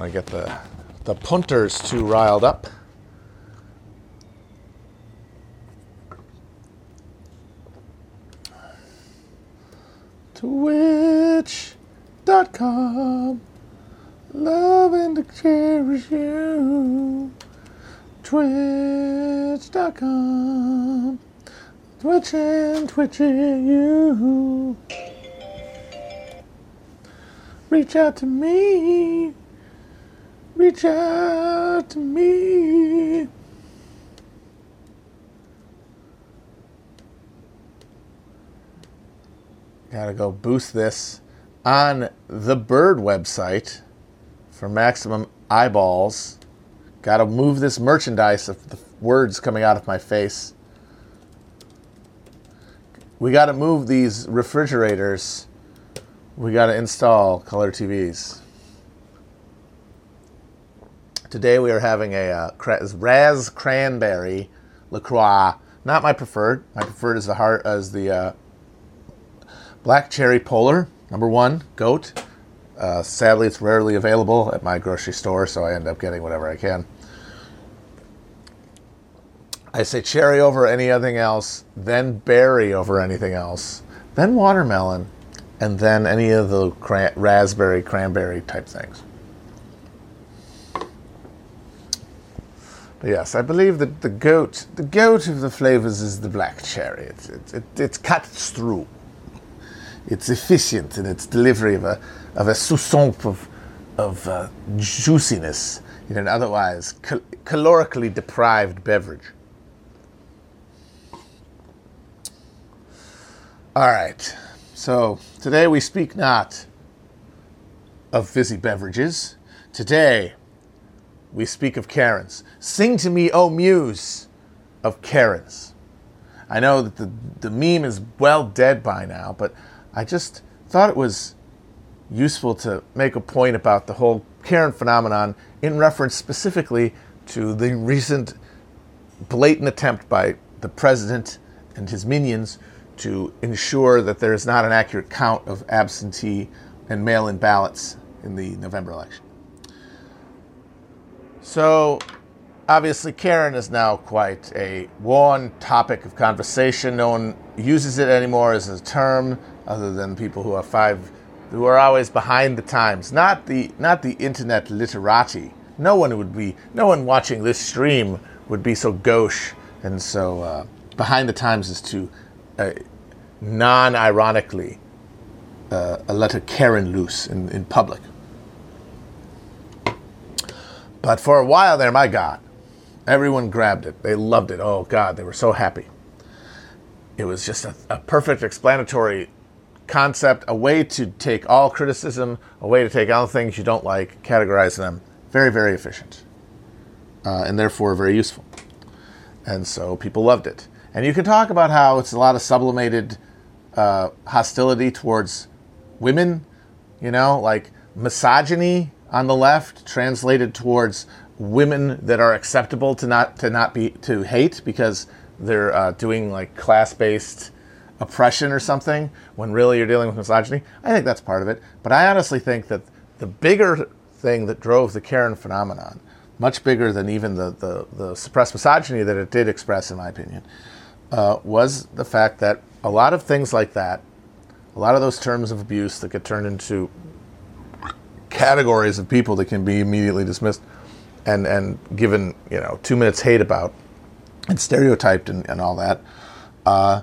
want to get the the punters too riled up. Twitch.com Love and to cherish you. Twitch.com Twitching, twitching you. Reach out to me. Reach out to me. Gotta go boost this on the Bird website for maximum eyeballs. Gotta move this merchandise of the words coming out of my face. We gotta move these refrigerators. We gotta install color TVs. Today we are having a uh, Razz-Cranberry LaCroix. Not my preferred. My preferred is the heart as the uh, Black Cherry Polar, number one, goat. Uh, sadly, it's rarely available at my grocery store, so I end up getting whatever I can. I say cherry over anything else, then berry over anything else, then watermelon, and then any of the cran- raspberry, cranberry type things. But yes, I believe that the goat, the goat of the flavors is the black cherry. It's, it, it, it cuts through it's efficient in its delivery of a of a soupçon of of uh, juiciness in an otherwise cal- calorically deprived beverage. All right, so today we speak not of fizzy beverages. Today we speak of Karens. Sing to me, O muse, of Karens. I know that the, the meme is well dead by now, but I just thought it was useful to make a point about the whole Karen phenomenon in reference specifically to the recent blatant attempt by the president and his minions to ensure that there is not an accurate count of absentee and mail in ballots in the November election. So, obviously, Karen is now quite a worn topic of conversation. No one uses it anymore as a term other than people who are five, who are always behind the times. Not the not the internet literati. No one would be, no one watching this stream would be so gauche and so uh, behind the times as to uh, non-ironically uh, let a Karen loose in, in public. But for a while there, my God, everyone grabbed it. They loved it. Oh God, they were so happy. It was just a, a perfect explanatory concept, a way to take all criticism, a way to take all things you don't like, categorize them. Very, very efficient. Uh, and therefore very useful. And so people loved it. And you can talk about how it's a lot of sublimated uh, hostility towards women, you know, like misogyny on the left translated towards women that are acceptable to not to not be to hate because they're uh, doing like class based oppression or something when really you're dealing with misogyny. I think that's part of it. But I honestly think that the bigger thing that drove the Karen phenomenon, much bigger than even the, the, the suppressed misogyny that it did express, in my opinion, uh, was the fact that a lot of things like that, a lot of those terms of abuse that get turned into categories of people that can be immediately dismissed and, and given, you know, two minutes hate about and stereotyped and, and all that, uh,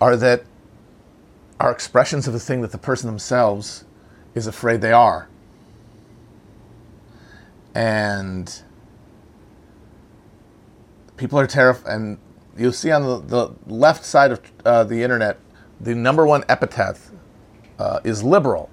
are that are expressions of the thing that the person themselves is afraid they are. And people are terrified. And you'll see on the, the left side of uh, the internet, the number one epithet uh, is liberal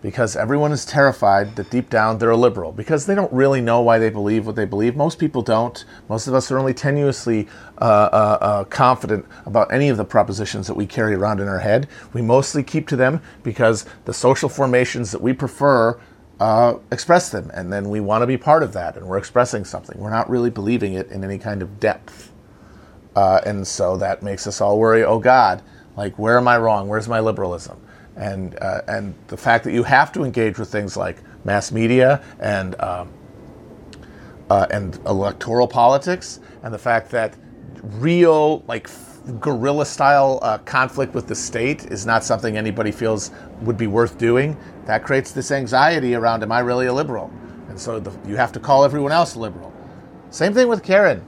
because everyone is terrified that deep down they're a liberal because they don't really know why they believe what they believe. Most people don't. Most of us are only tenuously uh, uh, uh, confident about any of the propositions that we carry around in our head. We mostly keep to them because the social formations that we prefer uh, express them, and then we want to be part of that, and we're expressing something. We're not really believing it in any kind of depth. Uh, and so that makes us all worry oh, God, like, where am I wrong? Where's my liberalism? And uh, and the fact that you have to engage with things like mass media and um, uh, and electoral politics, and the fact that real like guerrilla style uh, conflict with the state is not something anybody feels would be worth doing. That creates this anxiety around, am I really a liberal? And so the, you have to call everyone else liberal. Same thing with Karen.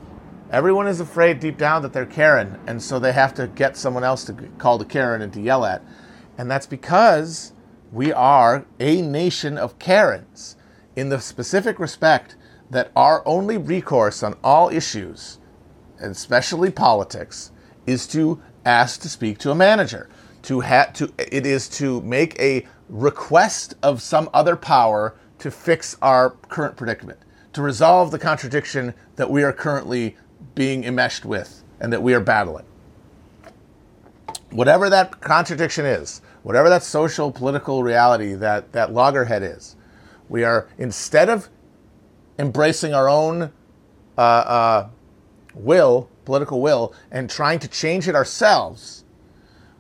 Everyone is afraid deep down that they're Karen, and so they have to get someone else to call to Karen and to yell at. And that's because we are a nation of Karens in the specific respect that our only recourse on all issues, and especially politics, is to ask to speak to a manager. To ha- to it is to make a request of some other power to fix our current predicament, to resolve the contradiction that we are currently being enmeshed with and that we are battling. Whatever that contradiction is, whatever that social political reality that, that loggerhead is, we are, instead of embracing our own uh, uh, will, political will, and trying to change it ourselves,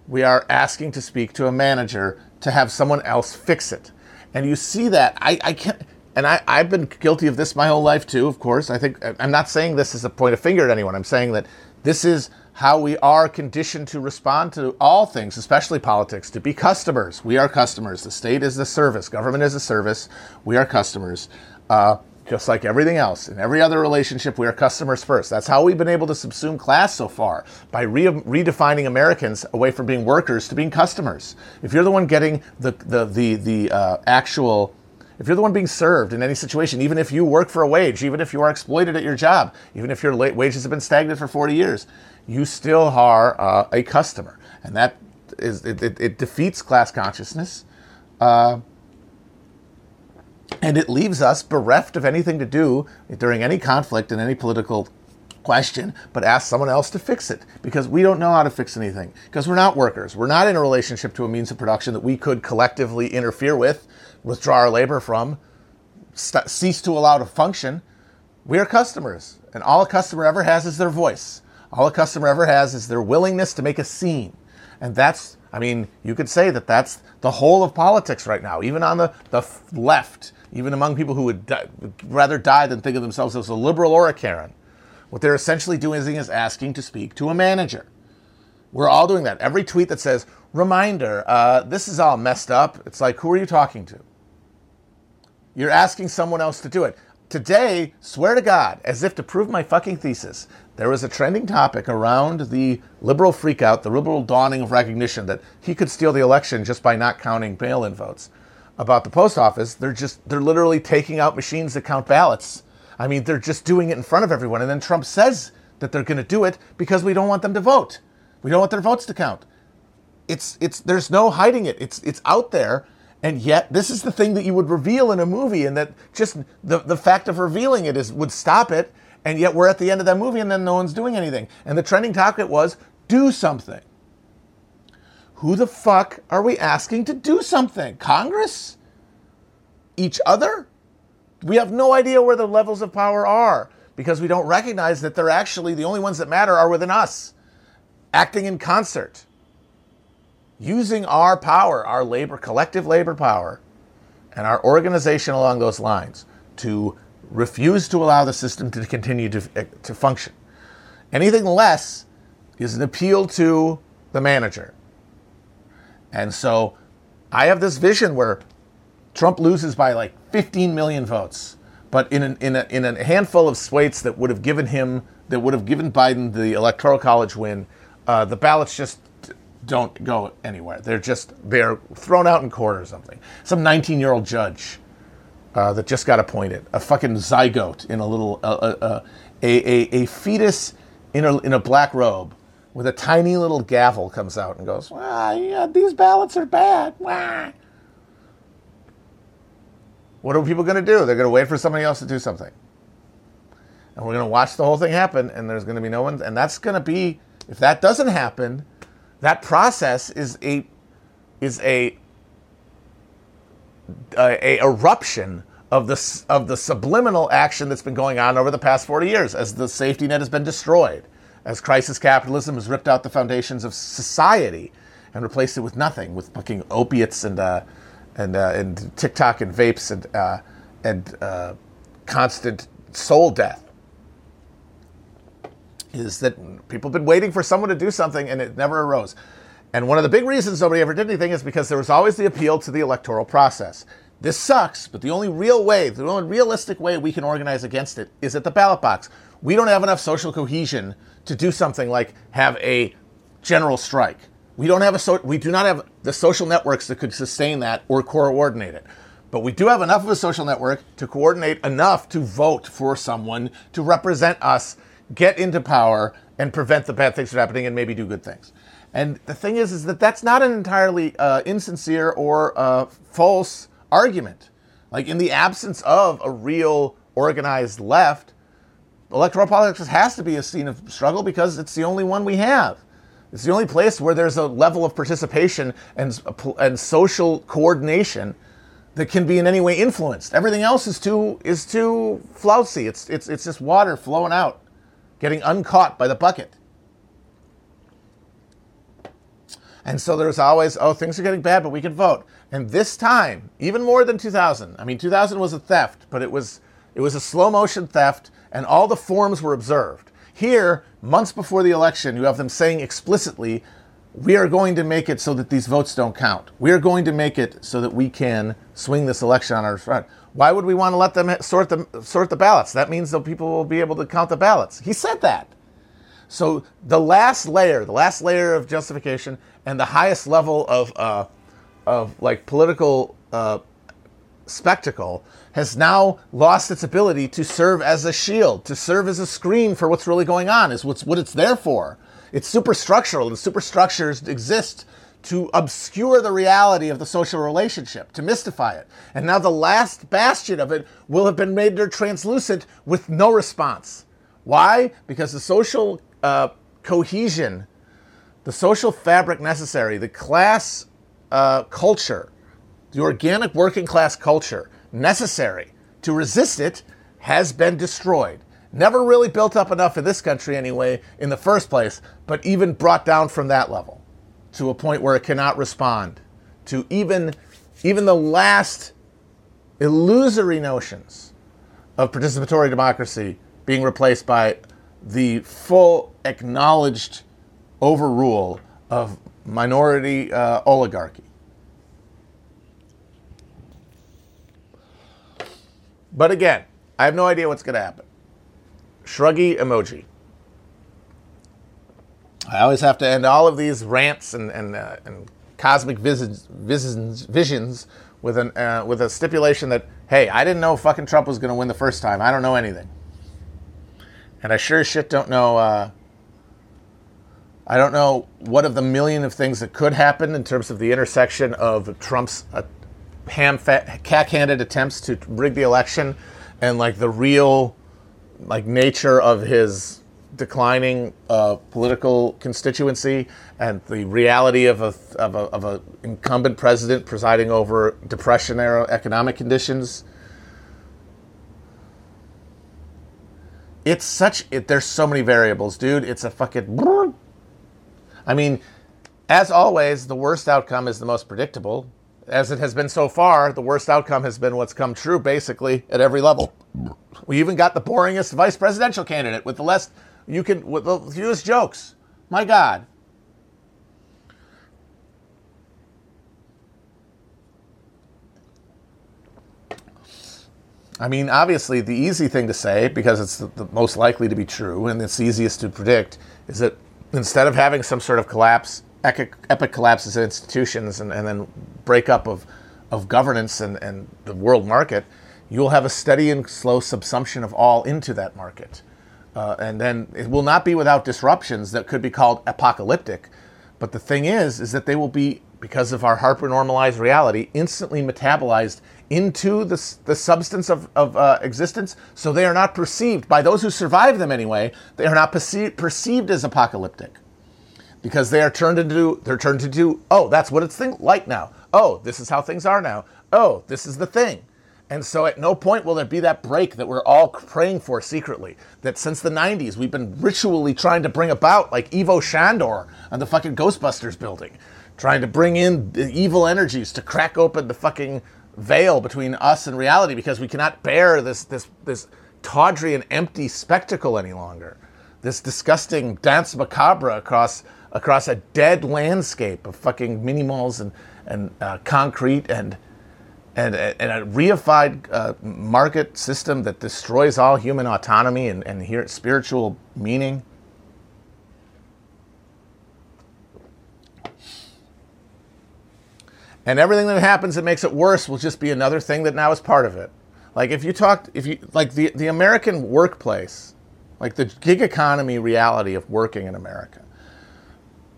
we are asking to speak to a manager to have someone else fix it. And you see that. I, I can't and I, I've been guilty of this my whole life too, of course. I think I'm not saying this is a point of finger at anyone. I'm saying that this is how we are conditioned to respond to all things, especially politics, to be customers. We are customers. The state is the service, government is a service. We are customers. Uh, just like everything else. In every other relationship, we are customers first. That's how we've been able to subsume class so far by re- redefining Americans away from being workers to being customers. If you're the one getting the the the, the uh, actual if you're the one being served in any situation, even if you work for a wage, even if you are exploited at your job, even if your wages have been stagnant for 40 years, you still are uh, a customer. And that is, it, it, it defeats class consciousness. Uh, and it leaves us bereft of anything to do during any conflict in any political question, but ask someone else to fix it because we don't know how to fix anything because we're not workers. We're not in a relationship to a means of production that we could collectively interfere with withdraw our labor from, st- cease to allow to function. We are customers, and all a customer ever has is their voice. All a customer ever has is their willingness to make a scene. And that's, I mean, you could say that that's the whole of politics right now, even on the, the left, even among people who would, rather die than think of themselves as a liberal or a Karen. What they're essentially doing is asking to speak to a manager. We're all doing that. Every tweet that says, reminder, uh, this is all messed up, it's like, who are you talking to? You're asking someone else to do it. Today, swear to God, as if to prove my fucking thesis, there was a trending topic around the liberal freakout, the liberal dawning of recognition that he could steal the election just by not counting mail in votes. About the post office, they're just, they're literally taking out machines that count ballots. I mean, they're just doing it in front of everyone. And then Trump says that they're going to do it because we don't want them to vote. We don't want their votes to count. It's, it's, there's no hiding it. It's, it's out there and yet this is the thing that you would reveal in a movie and that just the, the fact of revealing it is would stop it and yet we're at the end of that movie and then no one's doing anything. And the trending topic was do something. Who the fuck are we asking to do something? Congress? Each other? We have no idea where the levels of power are because we don't recognize that they're actually the only ones that matter are within us acting in concert using our power, our labor, collective labor power, and our organization along those lines to refuse to allow the system to continue to, to function. Anything less is an appeal to the manager. And so I have this vision where Trump loses by like 15 million votes, but in, an, in, a, in a handful of states that would have given him, that would have given Biden the electoral college win, uh, the ballots just don't go anywhere. They're just they're thrown out in court or something. Some 19 year old judge uh, that just got appointed, a fucking zygote in a little uh, uh, a, a a fetus in a in a black robe with a tiny little gavel comes out and goes, "Well, yeah, these ballots are bad." Wah. What are people going to do? They're going to wait for somebody else to do something. And we're going to watch the whole thing happen, and there's going to be no one. And that's going to be, if that doesn't happen, that process is a is a a, a eruption of the of the subliminal action that's been going on over the past 40 years as the safety net has been destroyed as crisis capitalism has ripped out the foundations of society and replaced it with nothing with fucking opiates and uh, and uh, and TikTok and vapes and uh, and uh, constant soul death is that people have been waiting for someone to do something and it never arose. And one of the big reasons nobody ever did anything is because there was always the appeal to the electoral process. This sucks, but the only real way, the only realistic way we can organize against it is at the ballot box. We don't have enough social cohesion to do something like have a general strike. We don't have a so, we do not have the social networks that could sustain that or coordinate it. But we do have enough of a social network to coordinate enough to vote for someone to represent us, get into power, and prevent the bad things from happening and maybe do good things. And the thing is, is that that's not an entirely uh, insincere or uh, false argument. Like in the absence of a real organized left, electoral politics has to be a scene of struggle because it's the only one we have. It's the only place where there's a level of participation and, and social coordination that can be in any way influenced. Everything else is too is too flouncy. It's it's it's just water flowing out, getting uncaught by the bucket. And so there's always, oh, things are getting bad, but we can vote. And this time, even more than 2000. I mean, 2000 was a theft, but it was it was a slow motion theft, and all the forms were observed. Here, months before the election, you have them saying explicitly, we are going to make it so that these votes don't count. We are going to make it so that we can swing this election on our front. Why would we want to let them sort the sort the ballots? That means that people will be able to count the ballots. He said that. So the last layer, the last layer of justification, and the highest level of uh, of like political uh, spectacle has now lost its ability to serve as a shield, to serve as a screen for what's really going on. Is what's what it's there for. It's superstructural, and superstructures exist to obscure the reality of the social relationship, to mystify it. And now the last bastion of it will have been made translucent with no response. Why? Because the social uh, cohesion, the social fabric necessary, the class uh, culture, the organic working class culture necessary to resist it has been destroyed. Never really built up enough in this country, anyway, in the first place, but even brought down from that level to a point where it cannot respond to even, even the last illusory notions of participatory democracy being replaced by the full acknowledged overrule of minority uh, oligarchy. But again, I have no idea what's going to happen. Shruggy emoji. I always have to end all of these rants and, and, uh, and cosmic visions, visions, visions with, an, uh, with a stipulation that, hey, I didn't know fucking Trump was going to win the first time. I don't know anything. And I sure as shit don't know. Uh, I don't know what of the million of things that could happen in terms of the intersection of Trump's uh, ham cack-handed attempts to rig the election and like the real like nature of his declining uh, political constituency and the reality of a of a of a incumbent president presiding over depression era economic conditions It's such it, there's so many variables, dude. It's a fucking I mean, as always, the worst outcome is the most predictable. As it has been so far, the worst outcome has been what's come true basically at every level. We even got the boringest vice presidential candidate with the less you can with the fewest jokes. My God. I mean, obviously, the easy thing to say, because it's the, the, most likely to be true and it's easiest to predict, is that instead of having some sort of collapse, epic, collapses of institutions and, and then breakup of, of governance and, and the world market, you'll have a steady and slow subsumption of all into that market. Uh, and then it will not be without disruptions that could be called apocalyptic. But the thing is, is that they will be, because of our hyper-normalized reality, instantly metabolized into the, the substance of, of uh, existence, so they are not perceived, by those who survive them anyway, they are not perceived, perceived as apocalyptic. Because they are turned into, they're turned into, oh, that's what it's like now. Oh, this is how things are now. Oh, this is the thing. And so at no point will there be that break that we're all praying for secretly. That since the 90s, we've been ritually trying to bring about, like Ivo Shandor on the fucking Ghostbusters building trying to bring in the evil energies to crack open the fucking veil between us and reality because we cannot bear this this this tawdry and empty spectacle any longer. This disgusting danse macabre across across a dead landscape of fucking mini malls and and uh, concrete and and, and a reified uh, market system that destroys all human autonomy and, and here, spiritual meaning. And everything that happens that makes it worse will just be another thing that now is part of it. Like if you talked, if you like the the American workplace, like the gig economy reality of working in America,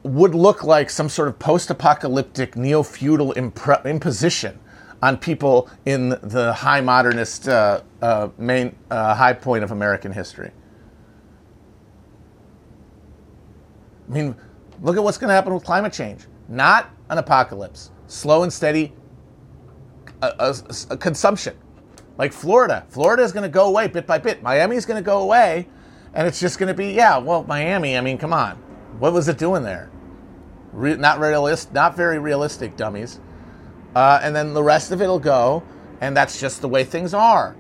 would look like some sort of post-apocalyptic neo-feudal impre- imposition on people in the high modernist uh, uh, main uh, high point of American history. I mean, look at what's going to happen with climate change. Not an apocalypse, slow and steady consumption. Like Florida. Florida is going to go away bit by bit. Miami is going to go away, and it's just going to be, yeah, well, Miami, I mean, come on. What was it doing there? Re- not, realist, not very realistic, dummies. Uh, and then the rest of it will go, and that's just the way things are.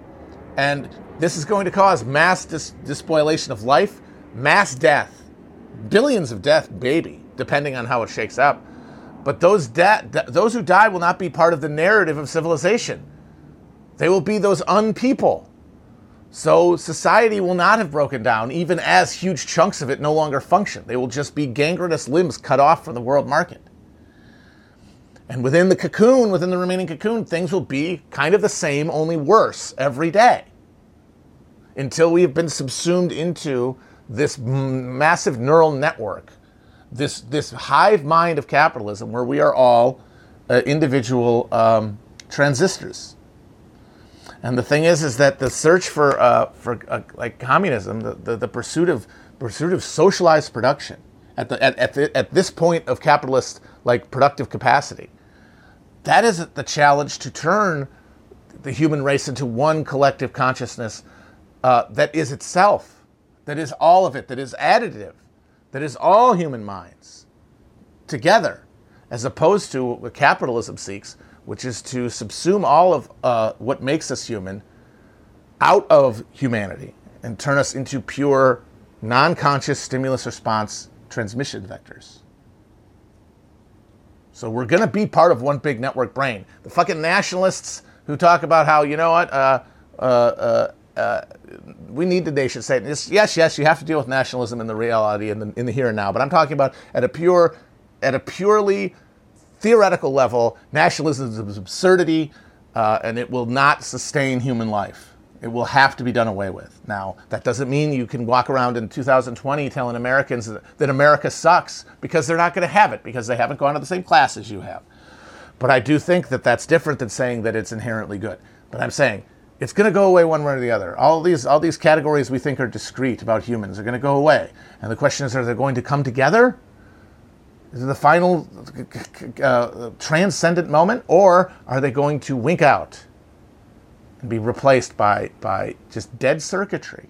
And this is going to cause mass dis- despoilation of life, mass death, billions of death, baby, depending on how it shakes up. But those, de- those who die will not be part of the narrative of civilization. They will be those unpeople. So society will not have broken down, even as huge chunks of it no longer function. They will just be gangrenous limbs cut off from the world market. And within the cocoon, within the remaining cocoon, things will be kind of the same, only worse every day. Until we have been subsumed into this massive neural network, this, this hive mind of capitalism where we are all uh, individual um, transistors. And the thing is, is that the search for uh, for uh, like communism, the, the, the, pursuit of pursuit of socialized production at the at at, the, at this point of capitalist like productive capacity, that is the challenge to turn the human race into one collective consciousness uh, that is itself, that is all of it, that is additive, that is all human minds together, as opposed to what capitalism seeks, which is to subsume all of uh, what makes us human out of humanity and turn us into pure, non conscious stimulus response transmission vectors. So we're going to be part of one big network brain. The fucking nationalists who talk about how, you know what, uh, uh, uh, uh we need the nation state. Yes, yes, you have to deal with nationalism in the reality in the, in the here and now. But I'm talking about at a pure, at a purely theoretical level, nationalism is absurdity, uh, and it will not sustain human life. It will have to be done away with. Now, that doesn't mean you can walk around in 2020 telling Americans that, America sucks because they're not going to have it because they haven't gone to the same class as you have. But I do think that that's different than saying that it's inherently good. But I'm saying it's going to go away one way or the other. All these all these categories we think are discrete about humans are going to go away. And the question is, are they going to come together? Is it the final uh, transcendent moment, or are they going to wink out and be replaced by, by just dead circuitry?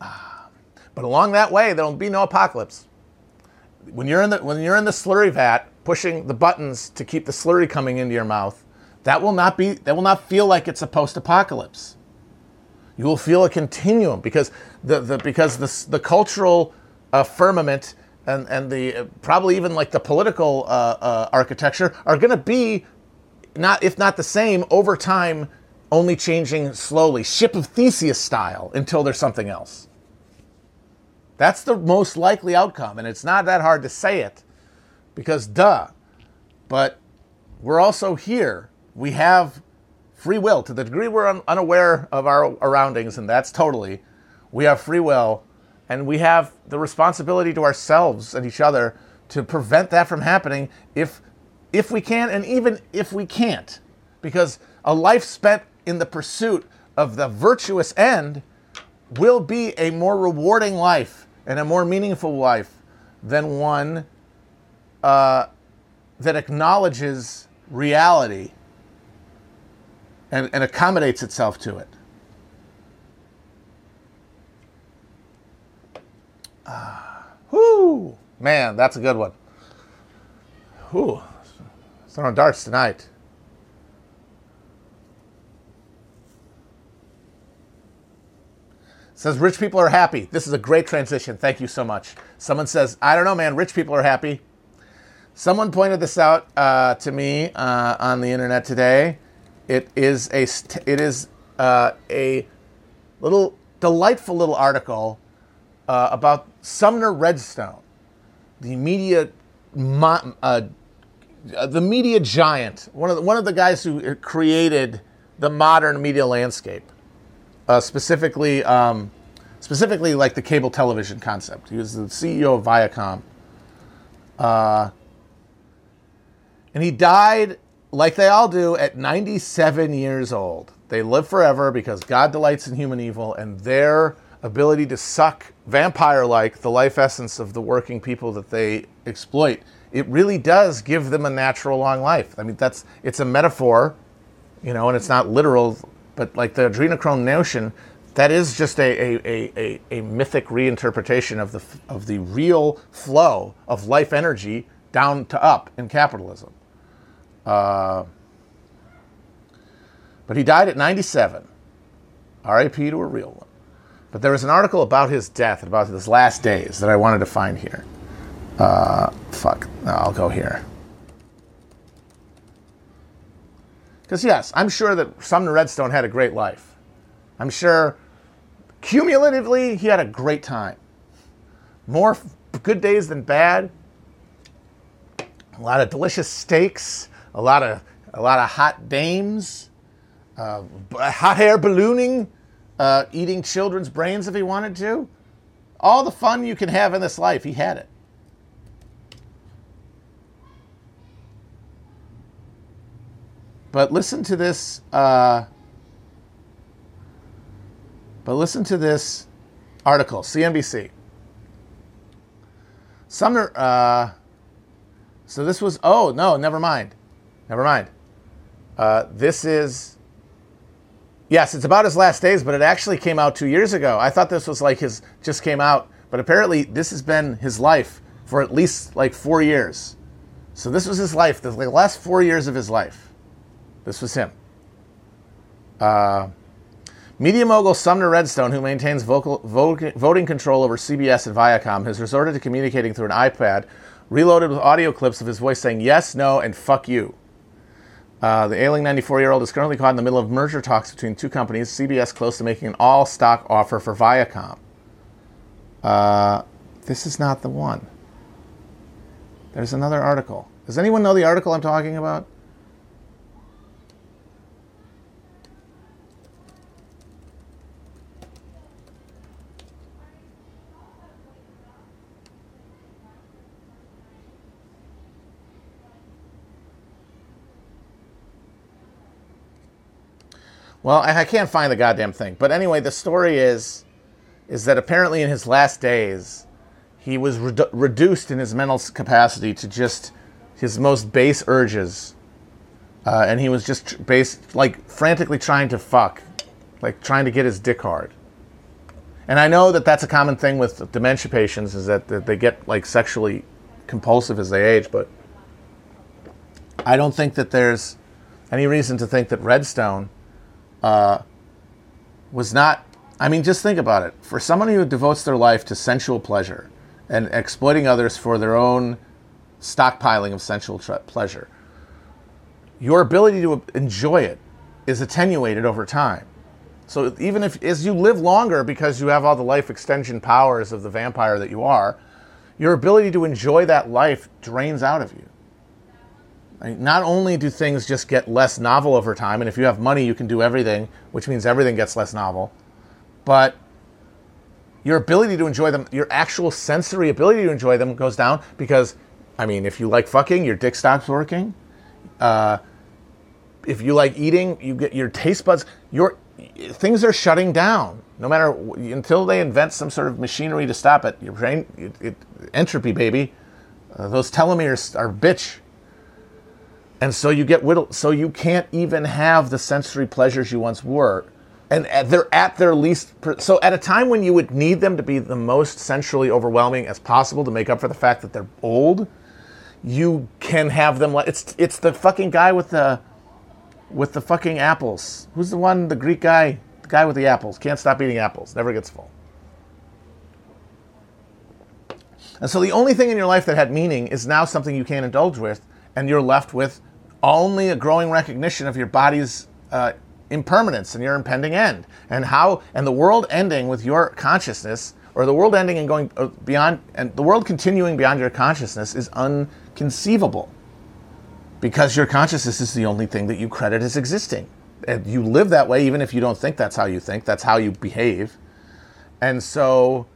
Ah. But along that way, there will be no apocalypse. When you're in the when you're in the slurry vat, pushing the buttons to keep the slurry coming into your mouth, that will not be that will not feel like it's a post-apocalypse you will feel a continuum because the, the because the, the cultural uh, firmament and, and the uh, probably even like the political uh, uh architecture are going to be not if not the same over time only changing slowly ship of theseus style until there's something else. That's the most likely outcome and it's not that hard to say it because duh. But we're also here. We have free will. To the degree we're un- unaware of our surroundings, and that's totally, we have free will, and we have the responsibility to ourselves and each other to prevent that from happening if if we can and even if we can't. Because a life spent in the pursuit of the virtuous end will be a more rewarding life and a more meaningful life than one uh, that acknowledges reality and, and accommodates itself to it. Ah, whoo! Man, that's a good one. Whew. Throwing darts tonight. Says rich people are happy. This is a great transition. Thank you so much. Someone says, I don't know, man. Rich people are happy. Someone pointed this out uh, to me uh, on the internet today. It is a it is uh, a little delightful little article uh, about Sumner Redstone, the media uh, uh, the media giant, one of the, one of the guys who created the modern media landscape, specifically um, specifically like the cable television concept. He was the CEO of Viacom. And he died, like they all do, at 97 years old. They live forever because God delights in human evil, and their ability to suck vampire like the life essence of the working people that they exploit, it really does give them a natural long life. I mean, that's it's a metaphor, you know, and it's not literal, but like the adrenochrome notion, that is just a, a, a, a, a mythic reinterpretation of the, of the real flow of life energy down to up in capitalism. Uh, but he died at 97. RIP to a real one. But there was an article about his death, about his last days, that I wanted to find here. Uh, fuck. I'll go here. Because, yes, I'm sure that Sumner Redstone had a great life. I'm sure cumulatively he had a great time. More good days than bad. A lot of delicious steaks, a lot of a lot of hot dames, uh, hot air ballooning, uh, eating children's brains if he wanted to. All the fun you can have in this life, he had it. But listen to this. Uh, but listen to this article, CNBC. Sumner. Uh, so this was. Oh no, never mind. Never mind. Uh, this is. Yes, it's about his last days, but it actually came out two years ago. I thought this was like his just came out, but apparently this has been his life for at least like four years. So this was his life, the last four years of his life. This was him. Uh, media mogul Sumner Redstone, who maintains vocal, voting control over CBS and Viacom, has resorted to communicating through an iPad reloaded with audio clips of his voice saying yes, no, and fuck you. Uh, the ailing 94 year old is currently caught in the middle of merger talks between two companies, CBS close to making an all stock offer for Viacom. Uh, this is not the one. There's another article. Does anyone know the article I'm talking about? Well, I can't find the goddamn thing. But anyway, the story is is that apparently in his last days, he was redu- reduced in his mental capacity to just his most base urges, uh, and he was just base like frantically trying to fuck, like trying to get his dick hard. And I know that that's a common thing with dementia patients is that, that they get like sexually compulsive as they age, but I don't think that there's any reason to think that Redstone uh, was not. I mean, just think about it. For someone who devotes their life to sensual pleasure and exploiting others for their own stockpiling of sensual pleasure, your ability to enjoy it is attenuated over time. So even if as you live longer because you have all the life extension powers of the vampire that you are, your ability to enjoy that life drains out of you. Not only do things just get less novel over time, and if you have money, you can do everything, which means everything gets less novel, but your ability to enjoy them, your actual sensory ability to enjoy them goes down because, I mean, if you like fucking, your dick stops working. Uh, if you like eating, you get your taste buds, your things are shutting down. No matter until they invent some sort of machinery to stop it, your brain, it, it, entropy, baby. Uh, those telomeres are bitch and so you get whittled so you can't even have the sensory pleasures you once were and they're at their least. per- So at a time when you would need them to be the most sensually overwhelming as possible to make up for the fact that they're old, you can have them like it's it's the fucking guy with the with the fucking apples. Who's the one? The Greek guy, the guy with the apples. Can't stop eating apples. Never gets full. And so the only thing in your life that had meaning is now something you can't indulge with, and you're left with only a growing recognition of your body's uh, impermanence and your impending end, and how and the world ending with your consciousness, or the world ending and going uh, beyond, and the world continuing beyond your consciousness is unconceivable, because your consciousness is the only thing that you credit as existing, and you live that way even if you don't think that's how you think. That's how you behave, and so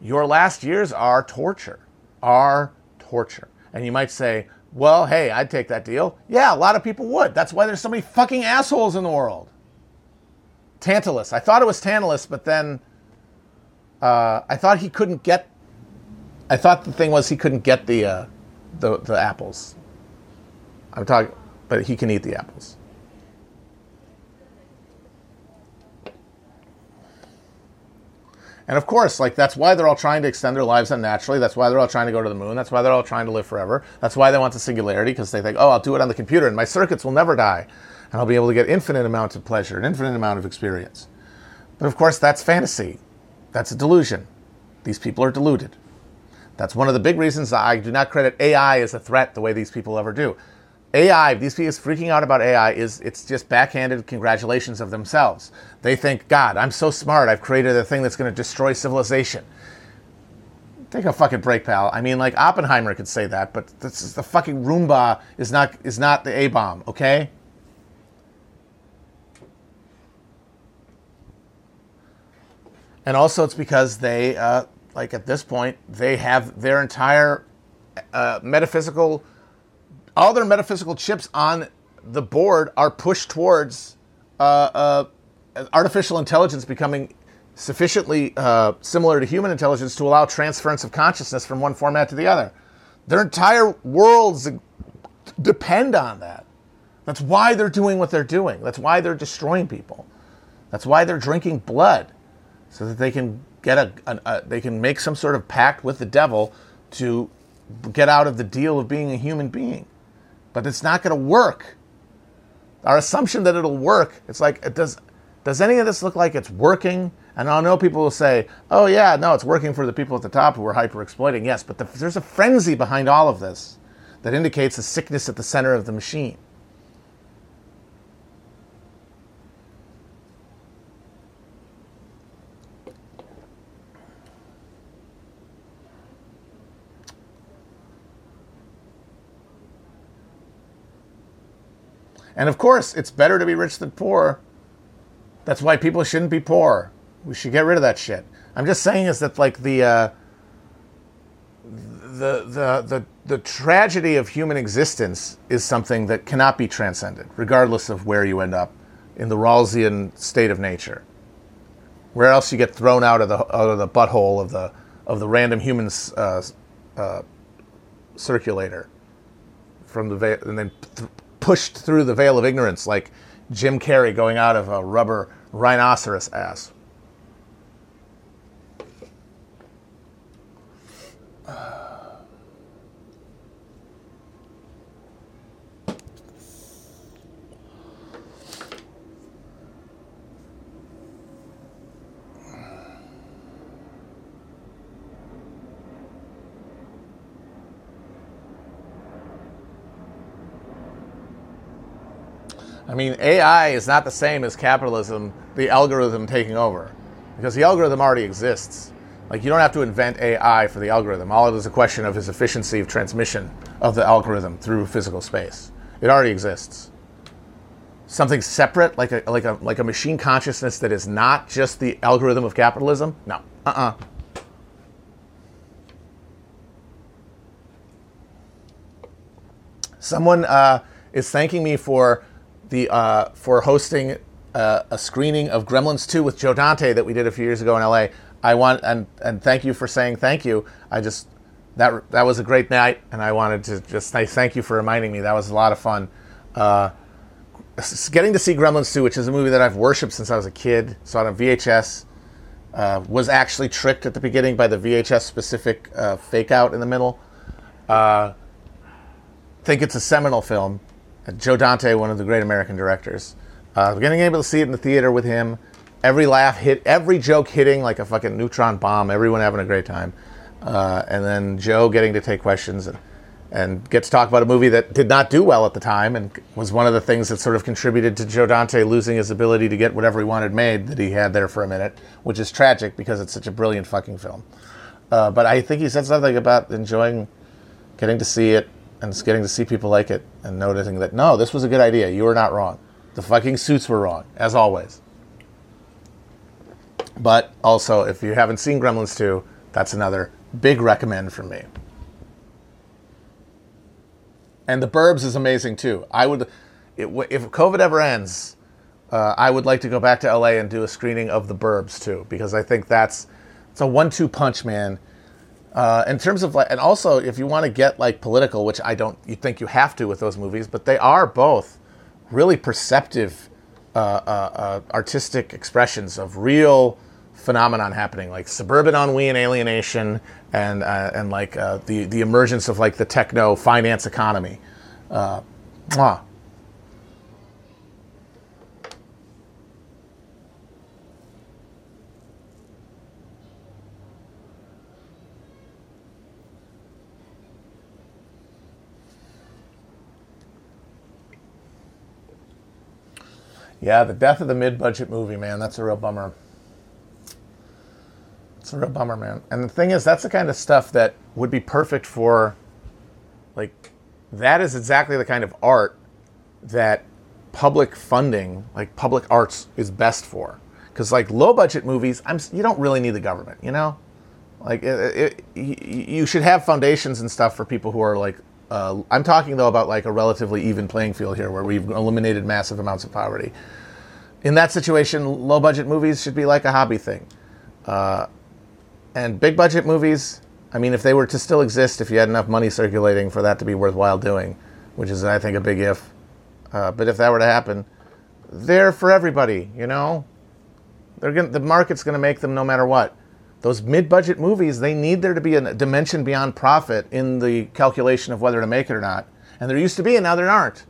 your last years are torture, are torture. And you might say, well, hey, I'd take that deal. Yeah, a lot of people would. That's why there's so many fucking assholes in the world. Tantalus. I thought it was Tantalus, but then uh, I thought he couldn't get. I thought the thing was he couldn't get the uh, the the apples. I'm talking, but he can eat the apples. And of course, like that's why they're all trying to extend their lives unnaturally. That's why they're all trying to go to the moon. That's why they're all trying to live forever. That's why they want the singularity because they think, oh, I'll do it on the computer and my circuits will never die, and I'll be able to get infinite amounts of pleasure, an infinite amount of experience. But of course, that's fantasy. That's a delusion. These people are deluded. That's one of the big reasons I do not credit AI as a threat the way these people ever do. AI, these people freaking out about AI is it's just backhanded congratulations of themselves. They think, God, I'm so smart. I've created a thing that's going to destroy civilization. Take a fucking break, pal. I mean, like Oppenheimer could say that, but this is the fucking Roomba is not is not the A bomb, okay? And also, it's because they, uh, like at this point, they have their entire uh, metaphysical all their metaphysical chips on the board are pushed towards uh, uh, artificial intelligence becoming sufficiently uh, similar to human intelligence to allow transference of consciousness from one format to the other. Their entire worlds depend on that. That's why they're doing what they're doing. That's why they're destroying people. That's why they're drinking blood, so that they can get a, a, they can make some sort of pact with the devil to get out of the deal of being a human being but it's not going to work. Our assumption that it'll work, it's like, it does, does any of this look like it's working? And I know people will say, oh, yeah, no, it's working for the people at the top who are hyper exploiting. Yes, but the, there's a frenzy behind all of this that indicates a sickness at the center of the machine. And of course, it's better to be rich than poor. That's why people shouldn't be poor. We should get rid of that shit. I'm just saying is that like the uh, the, the the the tragedy of human existence is something that cannot be transcended, regardless of where you end up in the Rawlsian state of nature. Where else you get thrown out of the out of the butthole of the of the random human uh, uh, circulator from the va- and then th- pushed through the veil of ignorance like Jim Carrey going out of a rubber rhinoceros ass. I mean, AI is not the same as capitalism, the algorithm taking over, because the algorithm already exists. Like, you don't have to invent AI for the algorithm. All it is a question of his efficiency of transmission of the algorithm through physical space. It already exists. Something separate, like a, like a, like a machine consciousness that is not just the algorithm of capitalism? No. Uh uh Someone uh, is thanking me for the uh, for hosting uh, a screening of Gremlins 2 with Joe Dante that we did a few years ago in LA. I want and and thank you for saying thank you. I just that that was a great night, and I wanted to just say thank you for reminding me. That was a lot of fun. Uh, getting to see Gremlins 2, which is a movie that I've worshipped since I was a kid, saw it on VHS, uh, was actually tricked at the beginning by the VHS specific uh, fake out in the middle. Uh, think it's a seminal film. Joe Dante, one of the great American directors. Uh, getting able to see it in the theater with him, every laugh hit, every joke hitting like a fucking neutron bomb, everyone having a great time. Uh, and then Joe getting to take questions and, and get to talk about a movie that did not do well at the time and was one of the things that sort of contributed to Joe Dante losing his ability to get whatever he wanted made that he had there for a minute, which is tragic because it's such a brilliant fucking film. Uh, but I think he said something about enjoying getting to see it and just getting to see people like it and noticing that no, this was a good idea. You were not wrong. The fucking suits were wrong, as always. But also, if you haven't seen Gremlins 2, that's another big recommend from me. And The Burbs is amazing too. I would, it, if COVID ever ends, uh, I would like to go back to LA and do a screening of The Burbs too, because I think that's it's a one-two punch, man. Uh, in terms of like, and also if you want to get like political, which I don't, you think you have to with those movies, but they are both really perceptive, uh, uh, uh artistic expressions of real phenomenon happening, like suburban ennui and alienation, and uh, and like uh, the the emergence of like the techno finance economy. Yeah, the death of the mid-budget movie, man. That's a real bummer. It's a real bummer, man. And the thing is, that's the kind of stuff that would be perfect for, like, that is exactly the kind of art that public funding, like public arts, is best for. Because like low budget movies, I'm you don't really need the government, you know. Like it, it, you should have foundations and stuff for people who are like. Uh, I'm talking though about like a relatively even playing field here, where we've eliminated massive amounts of poverty. In that situation, low budget movies should be like a hobby thing. Uh, and big budget movies, I mean, if they were to still exist, if you had enough money circulating for that to be worthwhile doing, which is, I think, a big if. Uh, but if that were to happen, they're for everybody, you know? They're gonna, the market's going to make them no matter what. Those mid budget movies, they need there to be a dimension beyond profit in the calculation of whether to make it or not. And there used to be, and now there aren't.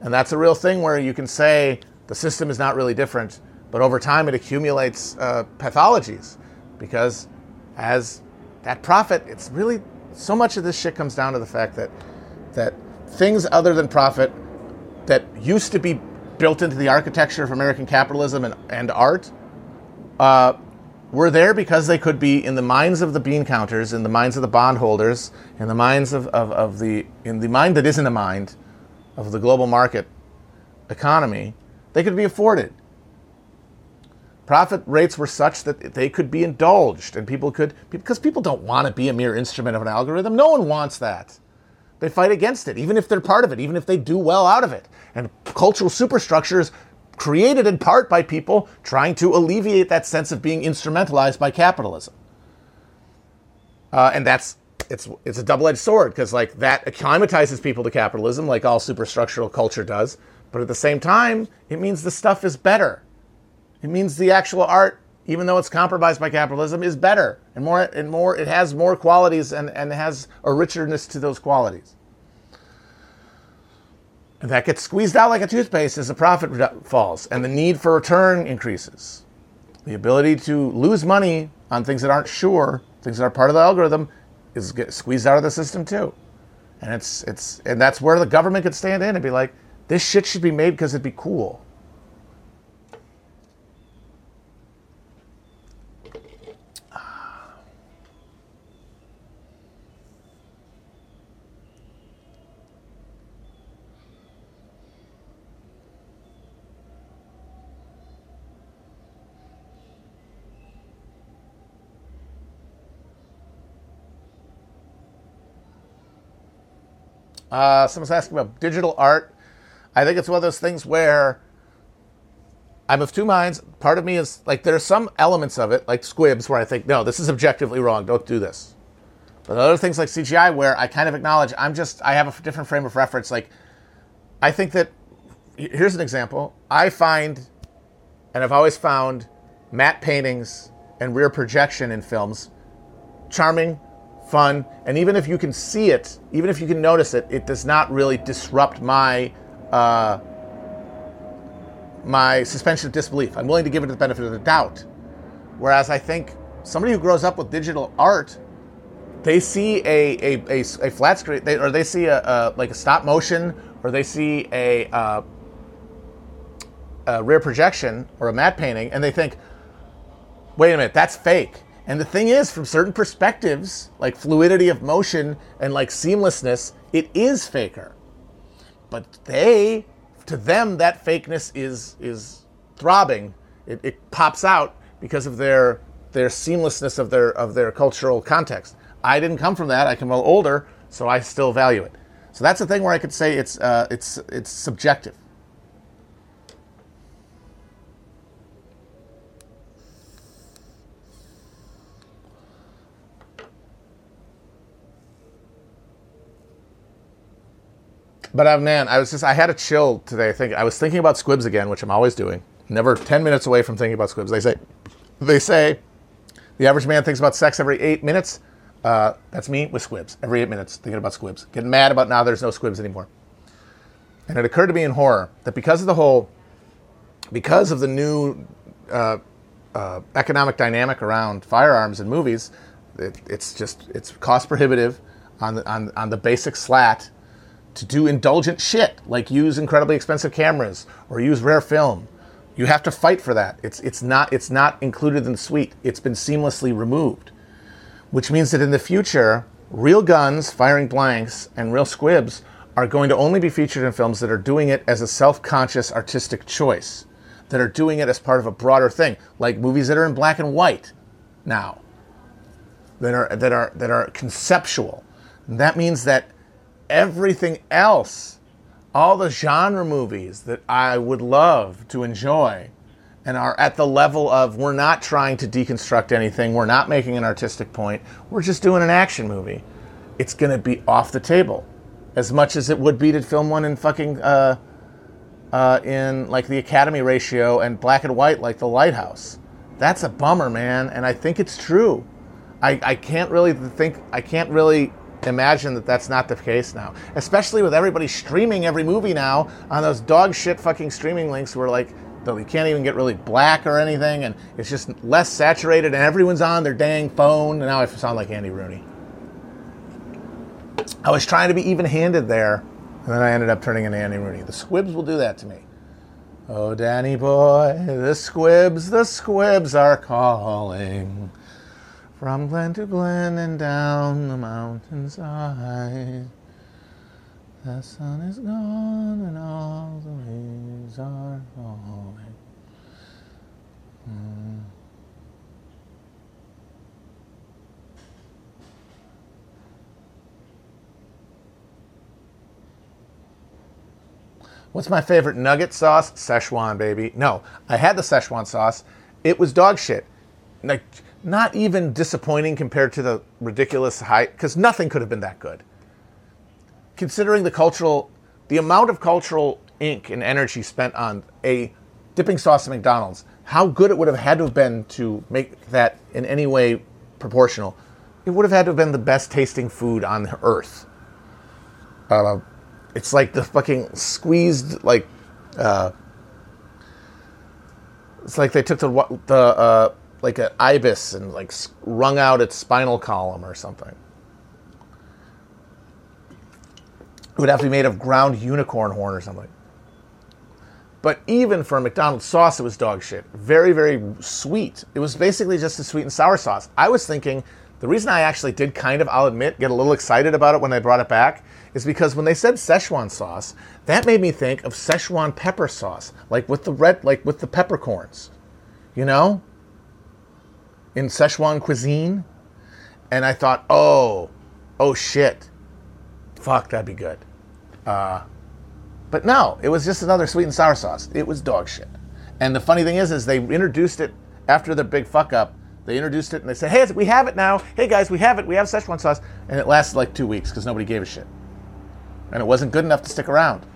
And that's a real thing where you can say the system is not really different, but over time it accumulates uh, pathologies because as that profit, it's really so much of this shit comes down to the fact that that things other than profit that used to be built into the architecture of American capitalism and, and art uh, were there because they could be in the minds of the bean counters, in the minds of the bondholders, in the minds of, of, of the in the mind that isn't a mind of the global market economy, they could be afforded. Profit rates were such that they could be indulged and people could because people don't want to be a mere instrument of an algorithm. No one wants that. They fight against it even if they're part of it even if they do well out of it. And cultural superstructures created in part by people trying to alleviate that sense of being instrumentalized by capitalism. Uh, and that's it's it's a double-edged sword because like that acclimatizes people to capitalism like all superstructural culture does but at the same time it means the stuff is better it means the actual art, even though it's compromised by capitalism, is better and more and more. It has more qualities and, and has a richness to those qualities. And that gets squeezed out like a toothpaste as the profit falls and the need for return increases. The ability to lose money on things that aren't sure, things that are part of the algorithm, is squeezed out of the system too. And it's it's and that's where the government could stand in and be like, this shit should be made because it'd be cool. Uh, someone's asking about digital art. I think it's one of those things where I'm of two minds. Part of me is like there are some elements of it, like squibs, where I think, no, this is objectively wrong. Don't do this. But other things like CGI, where I kind of acknowledge I'm just I have a different frame of reference. Like I think that here's an example. I find, and I've always found, matte paintings and rear projection in films charming, fun, and even if you can see it, even if you can notice it, it does not really disrupt my uh, my suspension of disbelief. I'm willing to give it the benefit of the doubt. Whereas I think somebody who grows up with digital art, they see a, a, a, a flat screen, they, or they see a, a, like a stop motion, or they see a, uh, a rear projection or a matte painting, and they think, wait a minute, that's fake. And the thing is, from certain perspectives, like fluidity of motion and like seamlessness, it is faker. But they, to them, that fakeness is is throbbing. It, it pops out because of their their seamlessness of their of their cultural context. I didn't come from that. I come older, so I still value it. So that's the thing where I could say it's uh, it's it's subjective. But uh, man, I was just I had a chill today. I think I was thinking about squibs again, which I'm always doing. Never ten minutes away from thinking about squibs. They say, they say, the average man thinks about sex every eight minutes. Uh, that's me with squibs. Every eight minutes thinking about squibs. Getting mad about now there's no squibs anymore. And it occurred to me in horror that because of the whole, because of the new uh, uh, economic dynamic around firearms and movies, it, it's just it's cost prohibitive on the on, on the basic slat to do indulgent shit like use incredibly expensive cameras or use rare film. You have to fight for that. It's it's not it's not included in the suite. It's been seamlessly removed. Which means that in the future, real guns firing blanks and real squibs are going to only be featured in films that are doing it as a self-conscious artistic choice, that are doing it as part of a broader thing, like movies that are in black and white now. That are that are that are conceptual. And that means that everything else, all the genre movies that I would love to enjoy and are at the level of we're not trying to deconstruct anything, we're not making an artistic point, we're just doing an action movie. It's going to be off the table as much as it would be to film one in fucking uh, uh, in like the Academy ratio and black and white like The Lighthouse. That's a bummer, man, and I think it's true. I, I can't really think I can't really imagine that that's not the case now. Especially with everybody streaming every movie now on those dog shit fucking streaming links where like you can't even get really black or anything and it's just less saturated and everyone's on their dang phone. And now I sound like Andy Rooney. I was trying to be even handed there and then I ended up turning into Andy Rooney. The squibs will do that to me. Oh, Danny boy, the squibs, the squibs are calling. From glen to glen and down the mountainside. The sun is gone and all the leaves are falling. Mm. What's my favorite nugget sauce? Szechuan, baby. No, I had the Szechuan sauce. It was dog shit. Like not even disappointing compared to the ridiculous hype, because nothing could have been that good. Considering the cultural, the amount of cultural ink and energy spent on a dipping sauce at McDonald's, how good it would have had to have been to make that in any way proportional. It would have had to have been the best tasting food on earth. Uh, it's like the fucking squeezed, like, uh, it's like they took the the uh, like an ibis and like wrung out its spinal column or something. It would have to be made of ground unicorn horn or something. But even for a McDonald's sauce, it was dog shit. Very, very sweet. It was basically just a sweet and sour sauce. I was thinking the reason I actually did kind of, I'll admit, get a little excited about it when they brought it back is because when they said Szechuan sauce, that made me think of Szechuan pepper sauce, like with the red, like with the peppercorns. You know? In Szechuan cuisine, and I thought, oh, oh shit, fuck, that'd be good. Uh, but no, it was just another sweet and sour sauce. It was dog shit. And the funny thing is, is they introduced it after the big fuck up. They introduced it and they said, hey, we have it now. Hey guys, we have it. We have Szechuan sauce. And it lasted like two weeks because nobody gave a shit. And it wasn't good enough to stick around.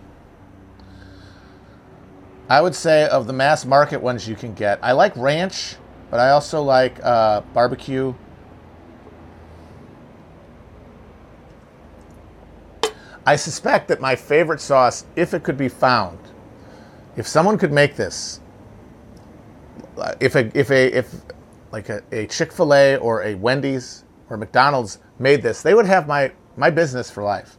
I would say of the mass market ones you can get, I like ranch, but I also like uh, barbecue. I suspect that my favorite sauce, if it could be found, if someone could make this, if a if a if like a, a Chick Fil A or a Wendy's or McDonald's made this, they would have my my business for life.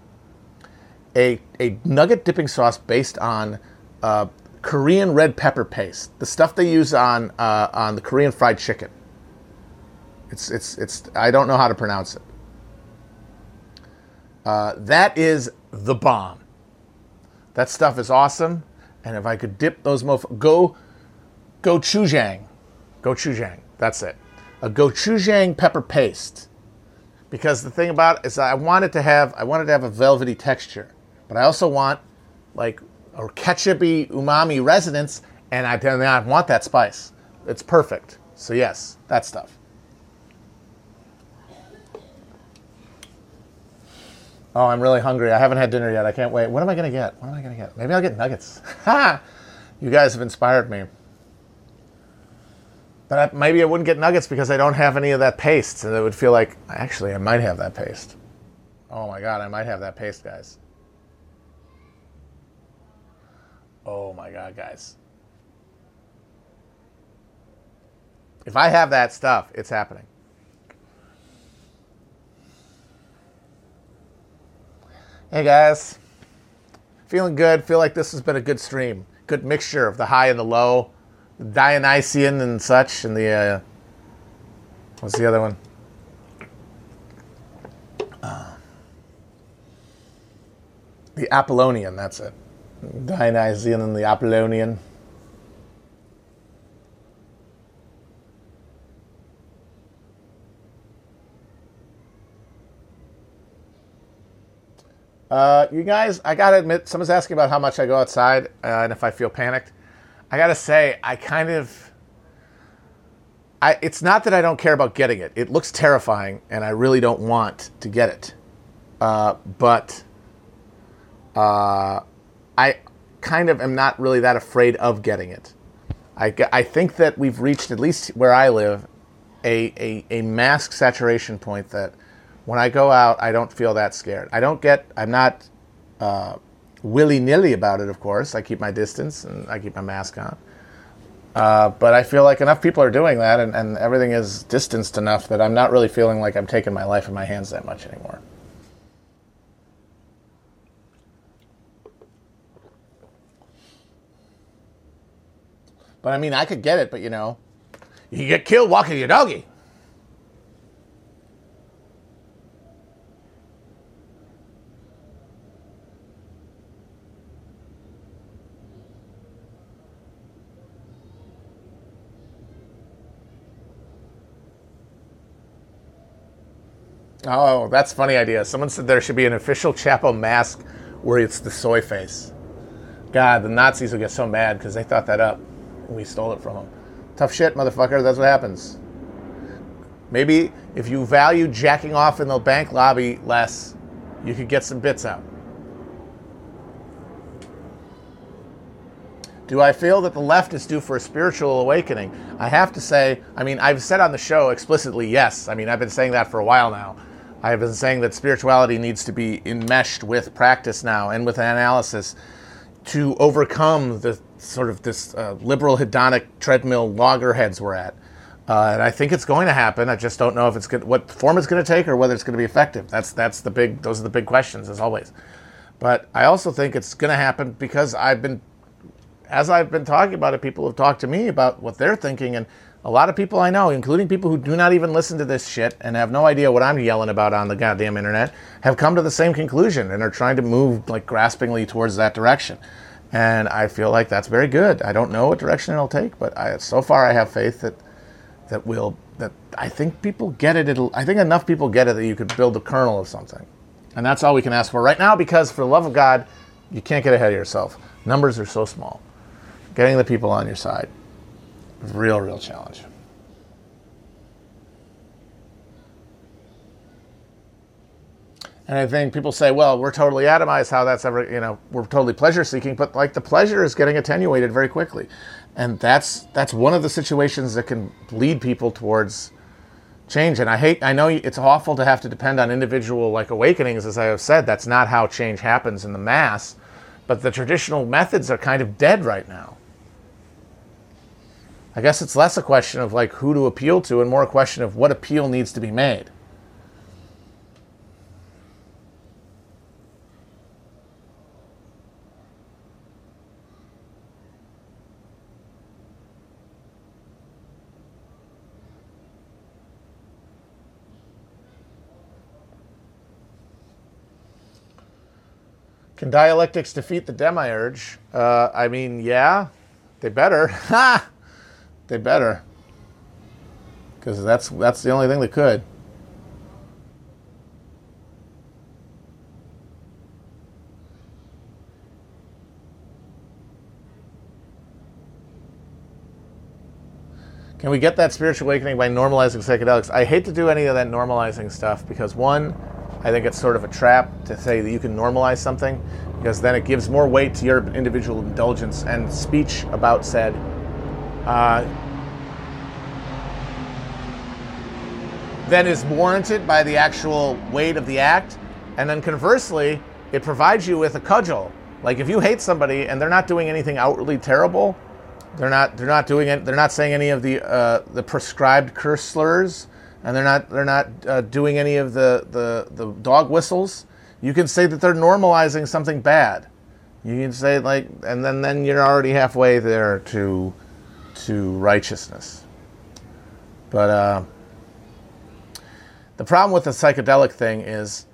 A a nugget dipping sauce based on uh, Korean red pepper paste, the stuff they use on uh, on the Korean fried chicken. It's it's it's I don't know how to pronounce it. Uh, that is the bomb. That stuff is awesome. And if I could dip those mofo, go, go gochujang, gochujang. That's it. A gochujang pepper paste. Because the thing about it is, I wanted to have, I wanted to have a velvety texture, but I also want like a ketchupy umami resonance, and I do not want that spice. It's perfect. So yes, that stuff. Oh, I'm really hungry. I haven't had dinner yet. I can't wait. What am I to get? What am I to get? Maybe I'll get nuggets. Ha! You guys have inspired me. But I, maybe I wouldn't get nuggets because I don't have any of that paste. And it would feel like, actually, I might have that paste. Oh my God, I might have that paste, guys. Oh my God, guys. If I have that stuff, it's happening. Hey guys, feeling good. Feel like this has been a good stream. Good mixture of the high and the low, the Dionysian and such, and the uh, what's the other one? Uh, the Apollonian. That's it. Dionysian and the Apollonian. Uh, you guys, I gotta admit, someone's asking about how much I go outside uh, and if I feel panicked. I gotta say, I kind of, I. It's not that I don't care about getting it. It looks terrifying, and I really don't want to get it. Uh, but uh, I kind of am not really that afraid of getting it. I, I think that we've reached, at least where I live, a, a, a mask saturation point that when I go out, I don't feel that scared. I don't get, I'm not uh, willy nilly about it, of course. I keep my distance and I keep my mask on. Uh, but I feel like enough people are doing that and, and everything is distanced enough that I'm not really feeling like I'm taking my life in my hands that much anymore. But I mean, I could get it, but you know, you get killed walking your doggy. Oh, that's funny idea. Someone said there should be an official Chapo mask where it's the soy face. God, the Nazis will get so mad because they thought that up. We stole it from them. Tough shit, motherfucker. That's what happens. Maybe if you value jacking off in the bank lobby less, you could get some bits out. Do I feel that the left is due for a spiritual awakening? I have to say, I mean, I've said on the show explicitly yes. I mean, I've been saying that for a while now. I have been saying that spirituality needs to be enmeshed with practice now and with analysis to overcome the sort of this uh, liberal hedonic treadmill loggerheads we're at. Uh, and I think it's going to happen. I just don't know if it's good, what form it's going to take or whether it's going to be effective. That's that's the big. Those are the big questions, as always. But I also think it's going to happen because I've been, as I've been talking about it, people have talked to me about what they're thinking, and a lot of people I know, including people who do not even listen to this shit and have no idea what I'm yelling about on the goddamn internet, have come to the same conclusion and are trying to move like graspingly towards that direction. And I feel like that's very good. I don't know what direction it'll take, but I, so far I have faith that that will that I think people get it. It'll, I think enough people get it that you could build a kernel of something, and that's all we can ask for right now. Because for the love of God, you can't get ahead of yourself. Numbers are so small. Getting the people on your side Real, real challenge. And I think people say, well, we're totally atomized, how that's ever, you know, we're totally pleasure seeking, but like the pleasure is getting attenuated very quickly. And that's that's one of the situations that can lead people towards change. And I hate, I know it's awful to have to depend on individual like awakenings, as I have said. That's not how change happens in the mass. But the traditional methods are kind of dead right now. I guess it's less a question of like who to appeal to and more a question of what appeal needs to be made. Can dialectics defeat the demiurge? Uh, I mean, yeah, they better. Ha! they better. Because that's, that's the only thing that could. Can we get that spiritual awakening by normalizing psychedelics? I hate to do any of that normalizing stuff because, one, I think it's sort of a trap to say that you can normalize something because then it gives more weight to your individual indulgence and speech about said. Uh, then is warranted by the actual weight of the act. And then conversely, it provides you with a cudgel. Like if you hate somebody and they're not doing anything outwardly terrible, they're not they're not doing it. They're not saying any of the uh, the prescribed curse slurs and they're not they're not uh, doing any of the, the the dog whistles, you can say that they're normalizing something bad. You can say like, and then then you're already halfway there to to righteousness. But uh, the problem with the psychedelic thing is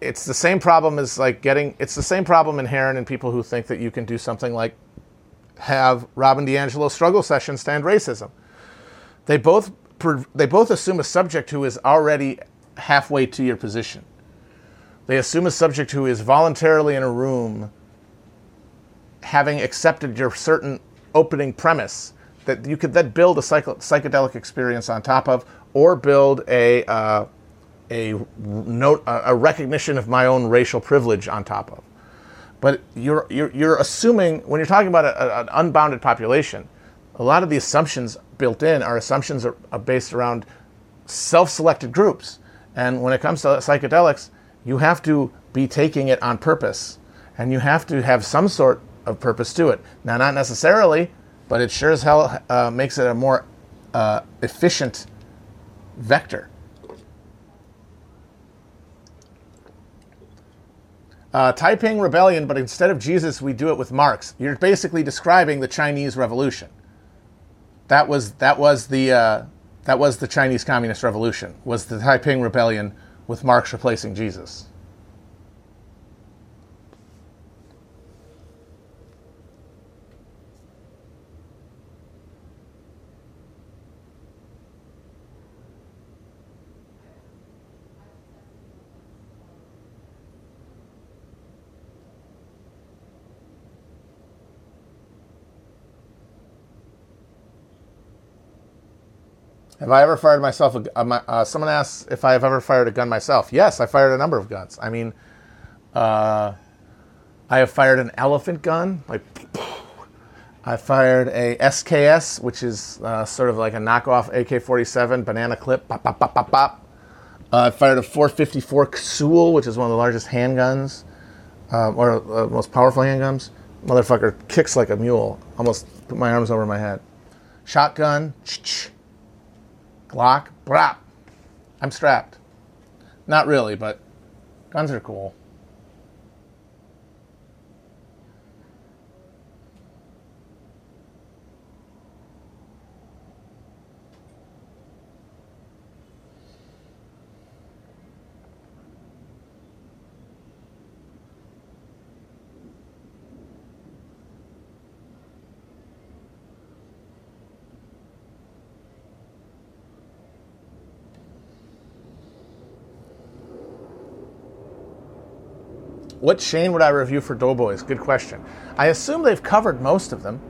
it's the same problem as like getting it's the same problem inherent in people who think that you can do something like have Robin DiAngelo struggle session stand racism. They both they both assume a subject who is already halfway to your position. They assume a subject who is voluntarily in a room having accepted your certain opening premise that you could then build a psychedelic experience on top of or build a uh, a note a recognition of my own racial privilege on top of but you're you're, you're assuming when you're talking about a, an unbounded population a lot of the assumptions built in, our assumptions are, are based around self selected groups. And when it comes to psychedelics, you have to be taking it on purpose and you have to have some sort of purpose to it. Now, not necessarily, but it sure as hell uh, makes it a more uh, efficient vector. Uh, Taiping Rebellion, but instead of Jesus, we do it with Marx. You're basically describing the Chinese Revolution that was that was the uh, that was the Chinese Communist Revolution. Was the Taiping Rebellion with Marx replacing Jesus? Have I ever fired myself? A, uh, someone asked if I have ever fired a gun myself. Yes, I fired a number of guns. I mean, uh, I have fired an elephant gun. Like, I fired a SKS, which is uh, sort of like a knockoff AK-47 banana clip. Pop, pop, pop, pop, pop. Uh, I fired a 454 Casull, which is one of the largest handguns, um, or uh, most powerful handguns. Motherfucker kicks like a mule. Almost put my arms over my head. Shotgun. Ch-ch Glock, brap. I'm strapped. Not really, but guns are cool. What chain would I review for Doughboys? Good question. I assume they've covered most of them.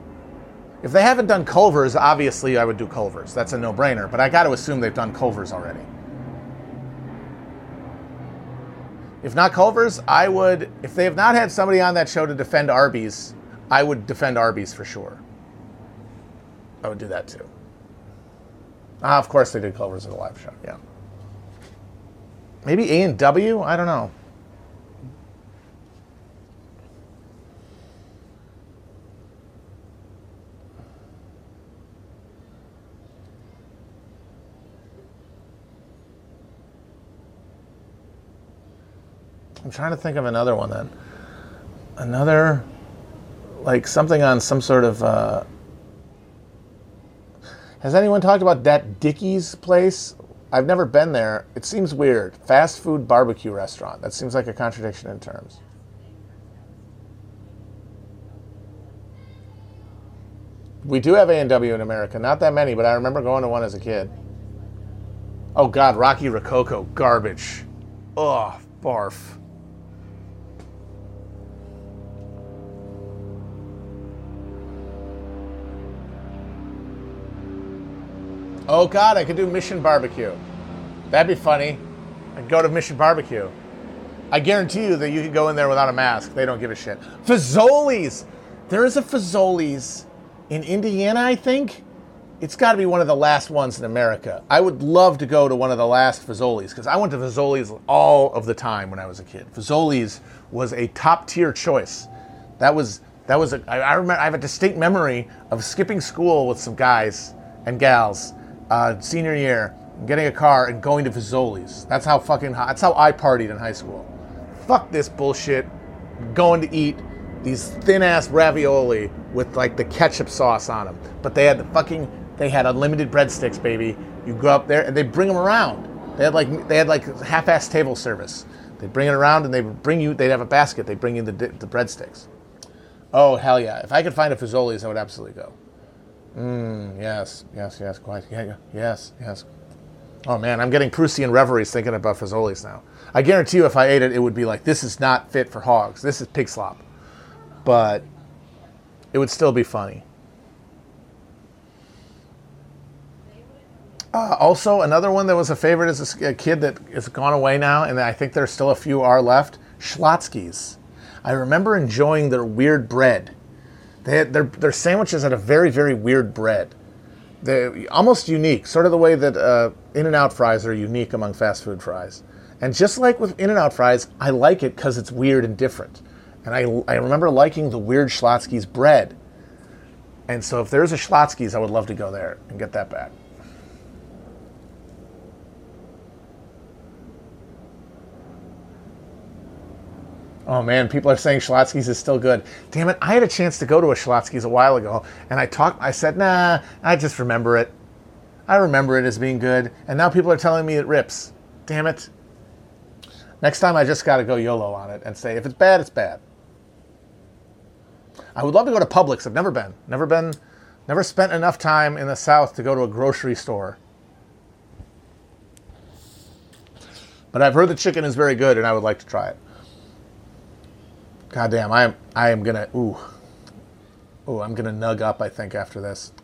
If they haven't done Culver's, obviously I would do Culver's. That's a no brainer, but I got to assume they've done Culver's already. If not Culver's, I would. If they have not had somebody on that show to defend Arby's, I would defend Arby's for sure. I would do that too. Ah, of course they did Culver's at a live show. Yeah. Maybe A and W. I don't know. I'm trying to think of another one then. Another, like something on some sort of. Uh, has anyone talked about that Dickey's place? I've never been there. It seems weird. Fast food barbecue restaurant. That seems like a contradiction in terms. We do have A&W in America. Not that many, but I remember going to one as a kid. Oh God, Rocky Rococo, garbage. Ugh, barf. Oh God, I could do Mission Barbecue. That'd be funny. I'd go to Mission Barbecue. I guarantee you that you could go in there without a mask. They don't give a shit. Fazoli's. There is a Fazoli's in Indiana, I think. It's got to be one of the last ones in America. I would love to go to one of the last Fazoli's because I went to Fazoli's all of the time when I was a kid. Fazoli's was a top tier choice. That was that was a, I, I remember I have a distinct memory of skipping school with some guys and gals uh, senior year, getting a car and going to Fazoli's. That's how fucking hot. That's how I partied in high school. Fuck this bullshit. Going to eat these thin ass ravioli with like the ketchup sauce on them. But they had the fucking they had unlimited breadsticks, baby. You go up there and they bring them around. They had like they had like half-ass table service. They bring it around and they bring you. They'd have a basket. They bring you the the breadsticks. Oh hell yeah! If I could find a Fazoli's, I would absolutely go. Mm, yes, yes, yes, quite. Yeah, yeah, yes, yes. Oh man, I'm getting Proustian reveries thinking about Fazoli's now. I guarantee you, if I ate it, it would be like, this is not fit for hogs. This is pig slop. But it would still be funny. Uh, also, another one that was a favorite is a, a kid that is gone away now, and I think there's still a few are left. Schlotzsky's. I remember enjoying their weird bread they had, their, their sandwiches had a very, very weird bread. They're almost unique, sort of the way that uh, In N Out fries are unique among fast food fries. And just like with In N Out fries, I like it because it's weird and different. And I, I remember liking the weird Schlotzsky's bread. And so if there's a Schlotzsky's, I would love to go there and get that back. Oh man, people are saying Schlotzsky's is still good. Damn it, I had a chance to go to a Schlotzsky's a while ago, and I talked. I said, "Nah, I just remember it. I remember it as being good." And now people are telling me it rips. Damn it. Next time, I just got to go YOLO on it and say, if it's bad, it's bad. I would love to go to Publix. I've never been. Never been. Never spent enough time in the South to go to a grocery store. But I've heard the chicken is very good, and I would like to try it. God damn, I am I am gonna ooh. Ooh, I'm gonna nug up, I think, after this.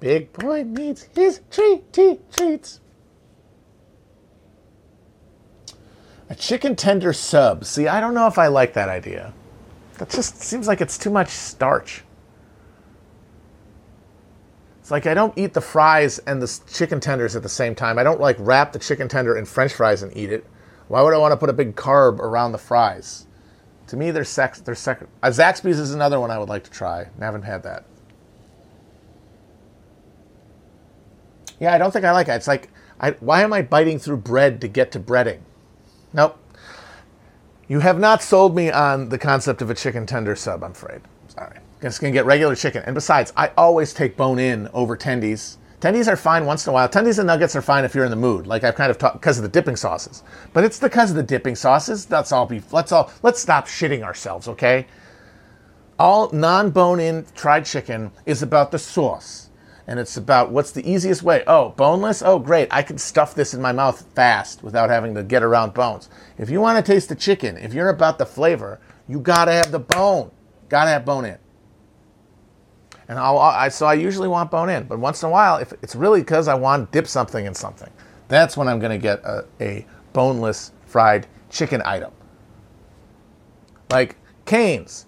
Big boy needs his treaty treats. A chicken tender sub. See, I don't know if I like that idea. That just seems like it's too much starch. It's like I don't eat the fries and the chicken tenders at the same time. I don't like wrap the chicken tender in french fries and eat it. Why would I want to put a big carb around the fries? To me, they're sex. They're second. Uh, Zaxby's is another one I would like to try. I haven't had that. Yeah, I don't think I like it. It's like, I, why am I biting through bread to get to breading? Nope. You have not sold me on the concept of a chicken tender sub. I'm afraid. Sorry. Just gonna get regular chicken. And besides, I always take bone in over tendies Tendies are fine once in a while. Tendies and nuggets are fine if you're in the mood, like I've kind of talked because of the dipping sauces. But it's because of the dipping sauces. That's all. Be let's all let's stop shitting ourselves, okay? All non-bone-in fried chicken is about the sauce, and it's about what's the easiest way. Oh, boneless. Oh, great! I can stuff this in my mouth fast without having to get around bones. If you want to taste the chicken, if you're about the flavor, you gotta have the bone. Gotta have bone in and I'll, I, so I usually want bone in. But once in a while, if it's really because I want to dip something in something, that's when I'm going to get a, a boneless fried chicken item. Like Cane's,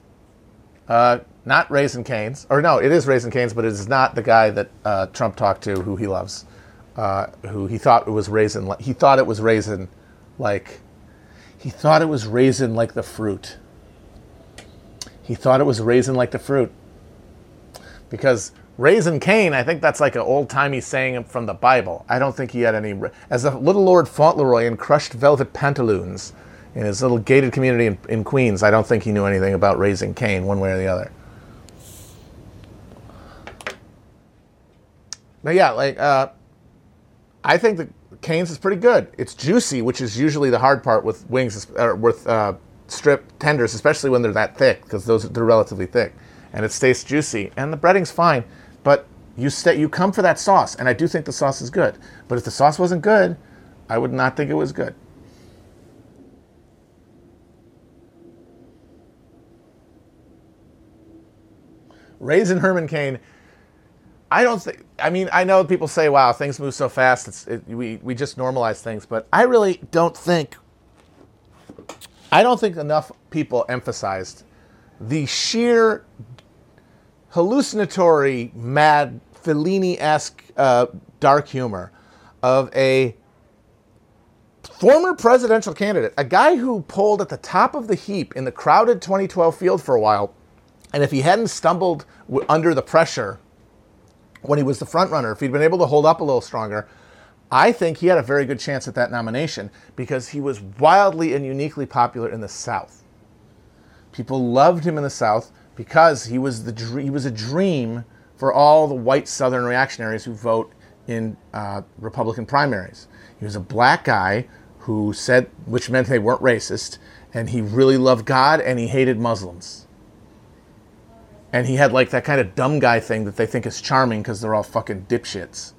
uh, not Raisin Cane's, or no, it is Raisin Cane's, but it is not the guy that uh, Trump talked to, who he loves, uh, who he thought it was raisin. He thought it was raisin, like he thought it was raisin like the fruit. He thought it was raisin like the fruit, because Raising Cane, I think that's like an old timey saying from the Bible. I don't think he had any. As the little Lord Fauntleroy in crushed velvet pantaloons in his little gated community in, in Queens, I don't think he knew anything about raising Cane one way or the other. But yeah, like uh, I think the Cane's is pretty good. It's juicy, which is usually the hard part with wings or with uh, strip tenders, especially when they're that thick, because those they're relatively thick, and it stays juicy. And the breading's fine, but you stay, you come for that sauce, and I do think the sauce is good. But if the sauce wasn't good, I would not think it was good. Raisin Herman Cain I don't think. I mean, I know people say, "Wow, things move so fast. It's it, we we just normalize things," but I really don't think. I don't think enough people emphasized the sheer hallucinatory, mad, Fellini-esque uh, dark humor of a former presidential candidate, a guy who pulled at the top of the heap in the crowded 2012 field for a while, and if he hadn't stumbled w- under the pressure when he was the front runner, if he'd been able to hold up a little stronger, I think he had a very good chance at that nomination because he was wildly and uniquely popular in the South. People loved him in the South because he was the he was a dream for all the white Southern reactionaries who vote in uh, Republican primaries. He was a black guy who said, which meant they weren't racist, and he really loved God and he hated Muslims and he had like that kind of dumb guy thing that they think is charming because they're all fucking dipshits.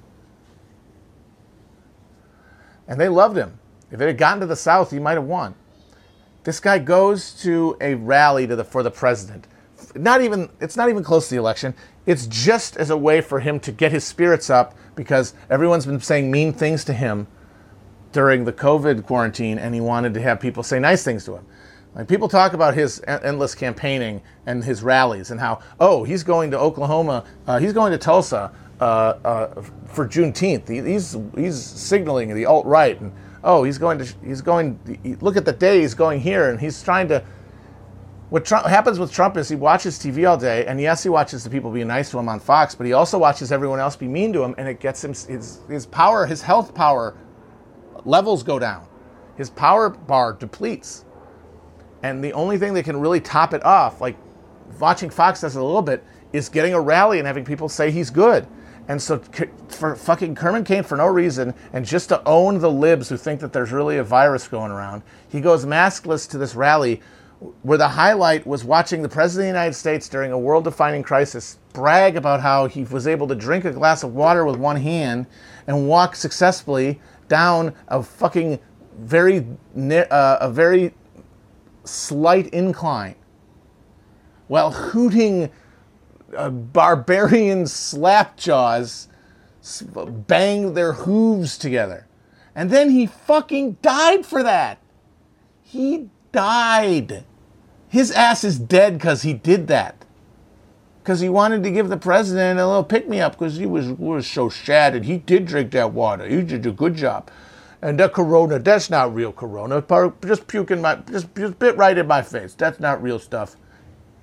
And they loved him. If it had gotten to the South, he might have won. This guy goes to a rally to the, for the president. Not even it's not even close to the election. It's just as a way for him to get his spirits up because everyone's been saying mean things to him during the COVID quarantine, and he wanted to have people say nice things to him. Like people talk about his endless campaigning and his rallies and how oh he's going to Oklahoma, uh, he's going to Tulsa uh, uh, for Juneteenth. He, he's he's signaling the alt right and oh he's going to he's going look at the day he's going here and he's trying to. What Trump, happens with Trump is he watches TV all day, and yes, he watches the people being nice to him on Fox, but he also watches everyone else be mean to him, and it gets him his, his power, his health power levels go down. His power bar depletes and the only thing that can really top it off, like watching Fox does it a little bit, is getting a rally and having people say he's good. And so for fucking Herman Cain for no reason, and just to own the libs who think that there's really a virus going around, he goes maskless to this rally where the highlight was watching the President of the United States during a world defining crisis brag about how he was able to drink a glass of water with one hand and walk successfully down a fucking very, uh, a very slight incline while hooting uh, barbarian slapjaws bang their hooves together. And then he fucking died for that. He died. His ass is dead because he did that. Because he wanted to give the president a little pick me up because he was, was so shattered. He did drink that water. He did a good job. And the corona, that's not real corona. Just puking my, just, just bit right in my face. That's not real stuff.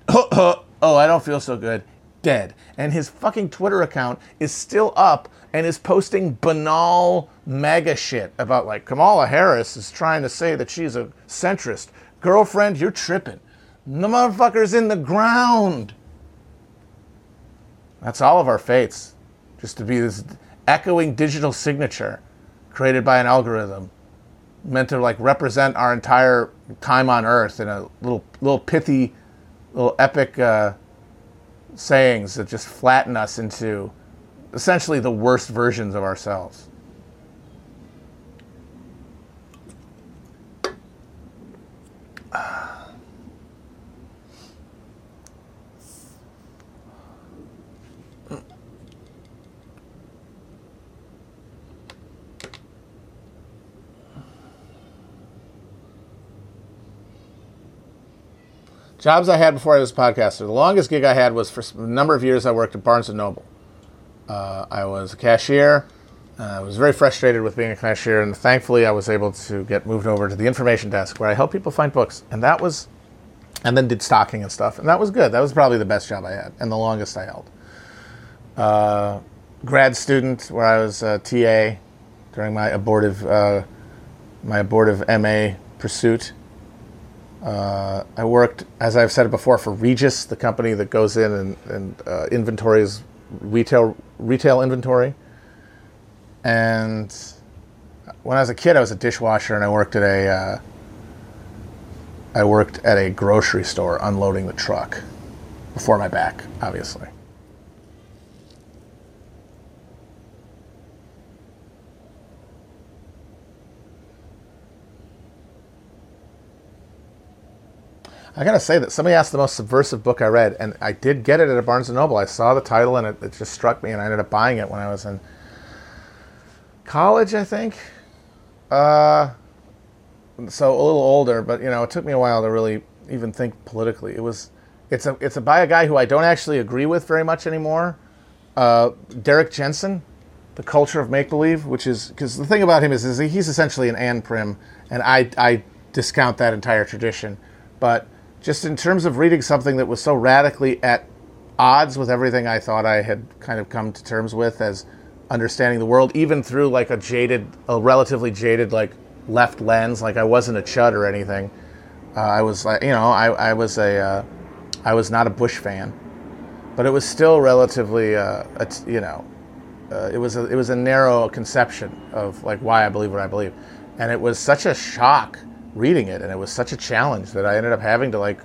oh, Oh, I don't feel so good. Dead. And his fucking Twitter account is still up and is posting banal MAGA shit about like Kamala Harris is trying to say that she's a centrist. Girlfriend, you're tripping. The motherfucker's in the ground. That's all of our fates. Just to be this echoing digital signature created by an algorithm meant to like represent our entire time on earth in a little little pithy little epic uh, sayings that just flatten us into essentially the worst versions of ourselves Jobs I had before I was a podcaster. The longest gig I had was for a number of years. I worked at Barnes and Noble. Uh, I was a cashier. Uh, I was very frustrated with being a cashier, and thankfully, I was able to get moved over to the information desk where I help people find books, and that was, and then did stocking and stuff, and that was good. That was probably the best job I had, and the longest I held. Uh, grad student, where I was a TA during my abortive, uh, my abortive MA pursuit. Uh, I worked, as I've said before, for Regis, the company that goes in and, and uh, inventories retail retail inventory. And when I was a kid, I was a dishwasher, and I worked at a uh, I worked at a grocery store unloading the truck before my back, obviously. I gotta say that somebody asked the most subversive book I read, and I did get it at a Barnes and Noble. I saw the title, and it, it just struck me, and I ended up buying it when I was in college, I think. Uh, so a little older, but you know, it took me a while to really even think politically. It was, it's a, it's a by a guy who I don't actually agree with very much anymore. Uh, Derrick Jensen, The Culture of Make Believe, which is because the thing about him is, is he's essentially an anprim, and I, I discount that entire tradition, but just in terms of reading something that was so radically at odds with everything I thought I had kind of come to terms with as understanding the world, even through like a jaded, a relatively jaded like left lens. Like I wasn't a chud or anything. Uh, I was like, you know, I, I was a, uh, I was not a Bush fan, but it was still relatively, uh, a, you know, uh, it was a, it was a narrow conception of like why I believe what I believe, and it was such a shock reading it, and it was such a challenge that I ended up having to like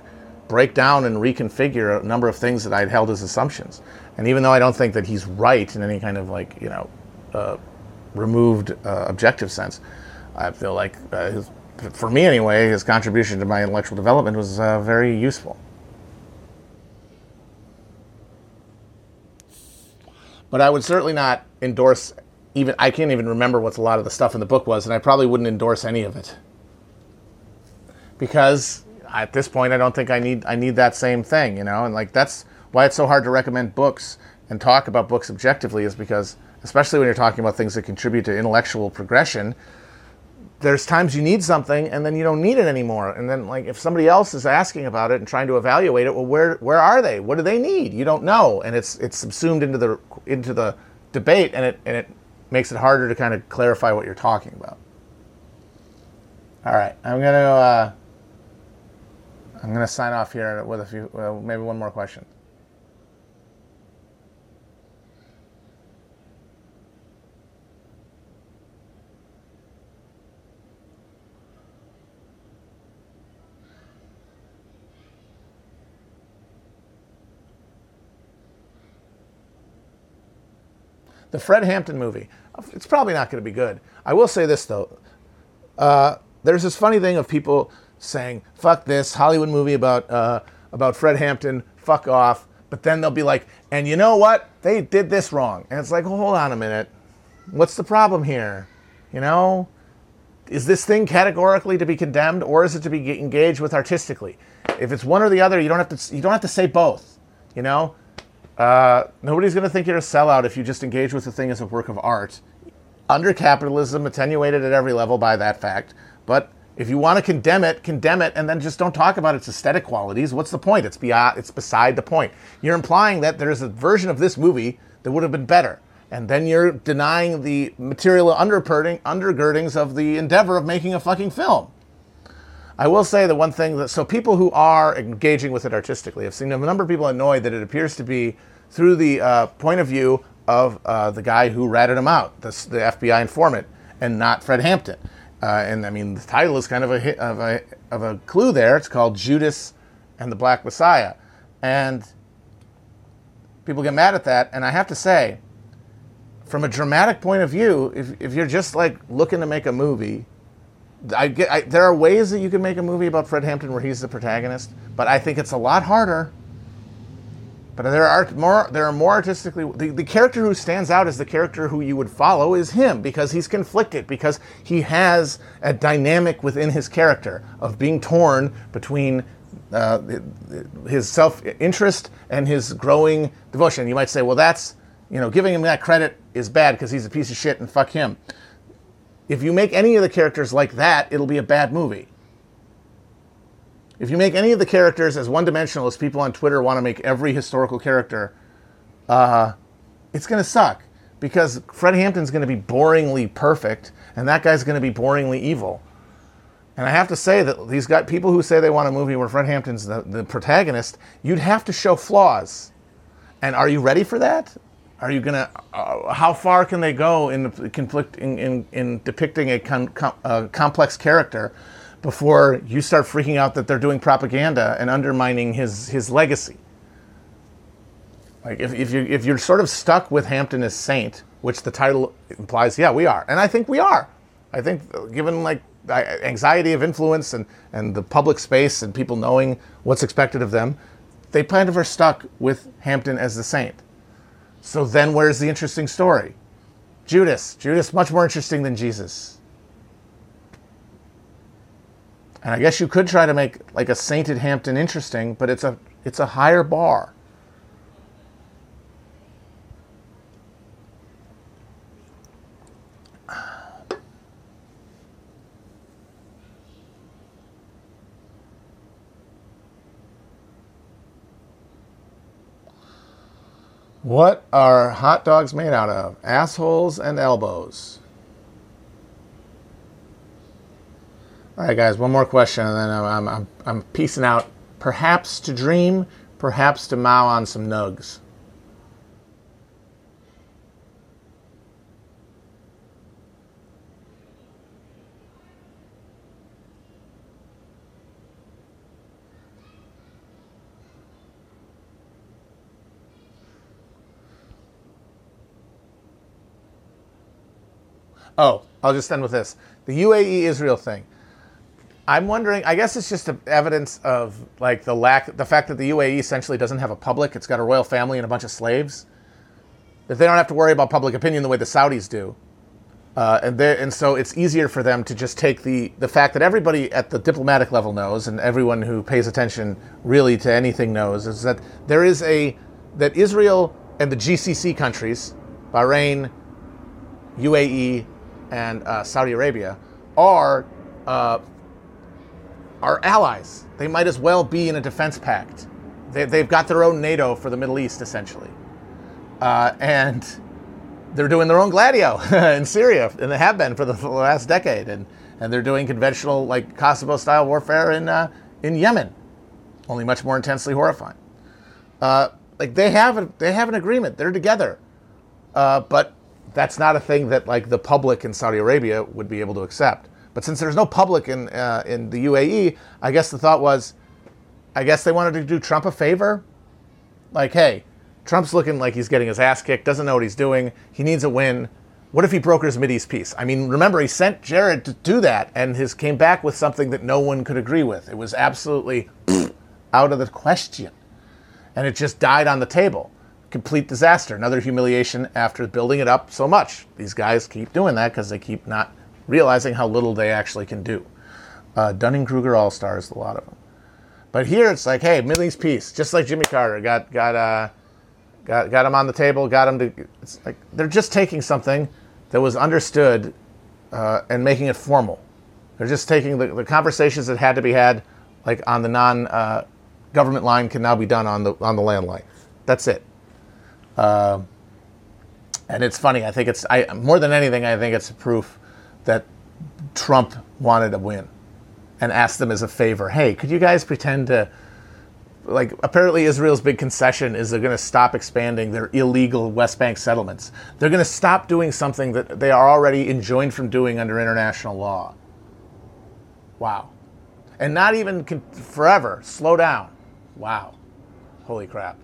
break down and reconfigure a number of things that I'd held as assumptions. And even though I don't think that he's right in any kind of like you know uh, removed uh, objective sense, I feel like uh, his, for me anyway, his contribution to my intellectual development was uh, very useful. But I would certainly not endorse even I can't even remember what a lot of the stuff in the book was, and I probably wouldn't endorse any of it because at this point I don't think I need I need that same thing, you know, and like that's why it's so hard to recommend books and talk about books objectively is because especially when you're talking about things that contribute to intellectual progression there's times you need something and then you don't need it anymore. And then like if somebody else is asking about it and trying to evaluate it well where where are they? What do they need? You don't know. And it's it's subsumed into the into the debate and it and it makes it harder to kind of clarify what you're talking about. All right. I'm going to uh, I'm going to sign off here with a few, well, maybe one more question. The Fred Hampton movie. It's probably not going to be good. I will say this though. Uh, there's this funny thing of people saying "fuck this Hollywood movie about uh, about Fred Hampton, fuck off." But then they'll be like, "And you know what? They did this wrong." And it's like, well, "Hold on a minute. What's the problem here? You know, is this thing categorically to be condemned, or is it to be engaged with artistically? If it's one or the other, you don't have to. You don't have to say both. You know." Uh, nobody's going to think you're a sellout if you just engage with the thing as a work of art. Under capitalism, attenuated at every level by that fact, but if you want to condemn it, condemn it, and then just don't talk about its aesthetic qualities. What's the point? It's beyond, it's beside the point. You're implying that there's a version of this movie that would have been better, and then you're denying the material undergirdings of the endeavor of making a fucking film. I will say the one thing that so people who are engaging with it artistically have seen a number of people annoyed that it appears to be through the uh, point of view of uh, the guy who ratted him out, the, the FBI informant, and not Fred Hampton. Uh, and I mean, the title is kind of a, hit, of a of a clue there. It's called Judas and the Black Messiah, and people get mad at that. And I have to say, from a dramatic point of view, if if you're just like looking to make a movie, I get I, there are ways that you can make a movie about Fred Hampton where he's the protagonist, but I think it's a lot harder but there are more. There are more artistically. The, the character who stands out as the character who you would follow is him because he's conflicted because he has a dynamic within his character of being torn between uh, his self interest and his growing devotion. You might say, well, that's you know, giving him that credit is bad because he's a piece of shit and fuck him. If you make any of the characters like that, it'll be a bad movie. If you make any of the characters as one dimensional as people on Twitter want to make every historical character, uh, it's going to suck because Fred Hampton's going to be boringly perfect and that guy's going to be boringly evil. And I have to say that these got people who say they want a movie where Fred Hampton's the, the protagonist, you'd have to show flaws. And are you ready for that? Are you gonna? Uh, how far can they go in conflict in, in, in depicting a, com, com, a complex character before you start freaking out that they're doing propaganda and undermining his his legacy? Like if, if you if you're sort of stuck with Hampton as Saint, which the title implies, yeah, we are, and I think we are. I think given like anxiety of influence and and the public space and people knowing what's expected of them, they kind of are stuck with Hampton as the Saint. So then where's the interesting story? Judas. Judas, much more interesting than Jesus. And I guess you could try to make like a sainted Hampton interesting, but it's a it's a higher bar. What are hot dogs made out of? Assholes and elbows. All right, guys, one more question, and then I'm, I'm, I'm piecing out. Perhaps to dream, perhaps to mow on some nugs. Oh, I'll just end with this: the UAE Israel thing. I'm wondering. I guess it's just evidence of like the lack, the fact that the UAE essentially doesn't have a public. It's got a royal family and a bunch of slaves. That they don't have to worry about public opinion the way the Saudis do, uh, and and so it's easier for them to just take the the fact that everybody at the diplomatic level knows, and everyone who pays attention really to anything knows, is that there is a that Israel and the GCC countries, Bahrain, UAE, and uh, Saudi Arabia are uh, are allies. They might as well be in a defense pact. They, have got their own NATO for the Middle East, essentially, uh, and they're doing their own Gladio in Syria, and they have been for the, for the, last decade, and and they're doing conventional like Kosovo-style warfare in uh, in Yemen, only much more intensely horrifying. Uh, like they have a, they have an agreement. They're together, uh, but that's not a thing that like the public in Saudi Arabia would be able to accept. But since there's no public in uh, in the UAE, I guess the thought was, I guess they wanted to do Trump a favor, like, hey, Trump's looking like he's getting his ass kicked, doesn't know what he's doing, he needs a win. What if he brokers Mideast peace? I mean, remember he sent Jared to do that, and his came back with something that no one could agree with. It was absolutely out of the question, and it just died on the table complete disaster, another humiliation after building it up so much. These guys keep doing that because they keep not realizing how little they actually can do. Uh, Dunning Kruger All Stars, a lot of them. But here it's like, hey, Middle East peace, just like Jimmy Carter got got uh, got got him on the table, got him to. It's like they're just taking something that was understood uh, and making it formal. They're just taking the, the conversations that had to be had, like on the non uh, government line, can now be done on the on the landline. That's it. Uh, and it's funny. I think it's I, more than anything. I think it's proof that Trump wanted to win, and asked them as a favor. Hey, could you guys pretend to? Like apparently Israel's big concession is they're going to stop expanding their illegal West Bank settlements. They're going to stop doing something that they are already enjoined from doing under international law. Wow. And not even con- forever. Slow down. Wow. Holy crap.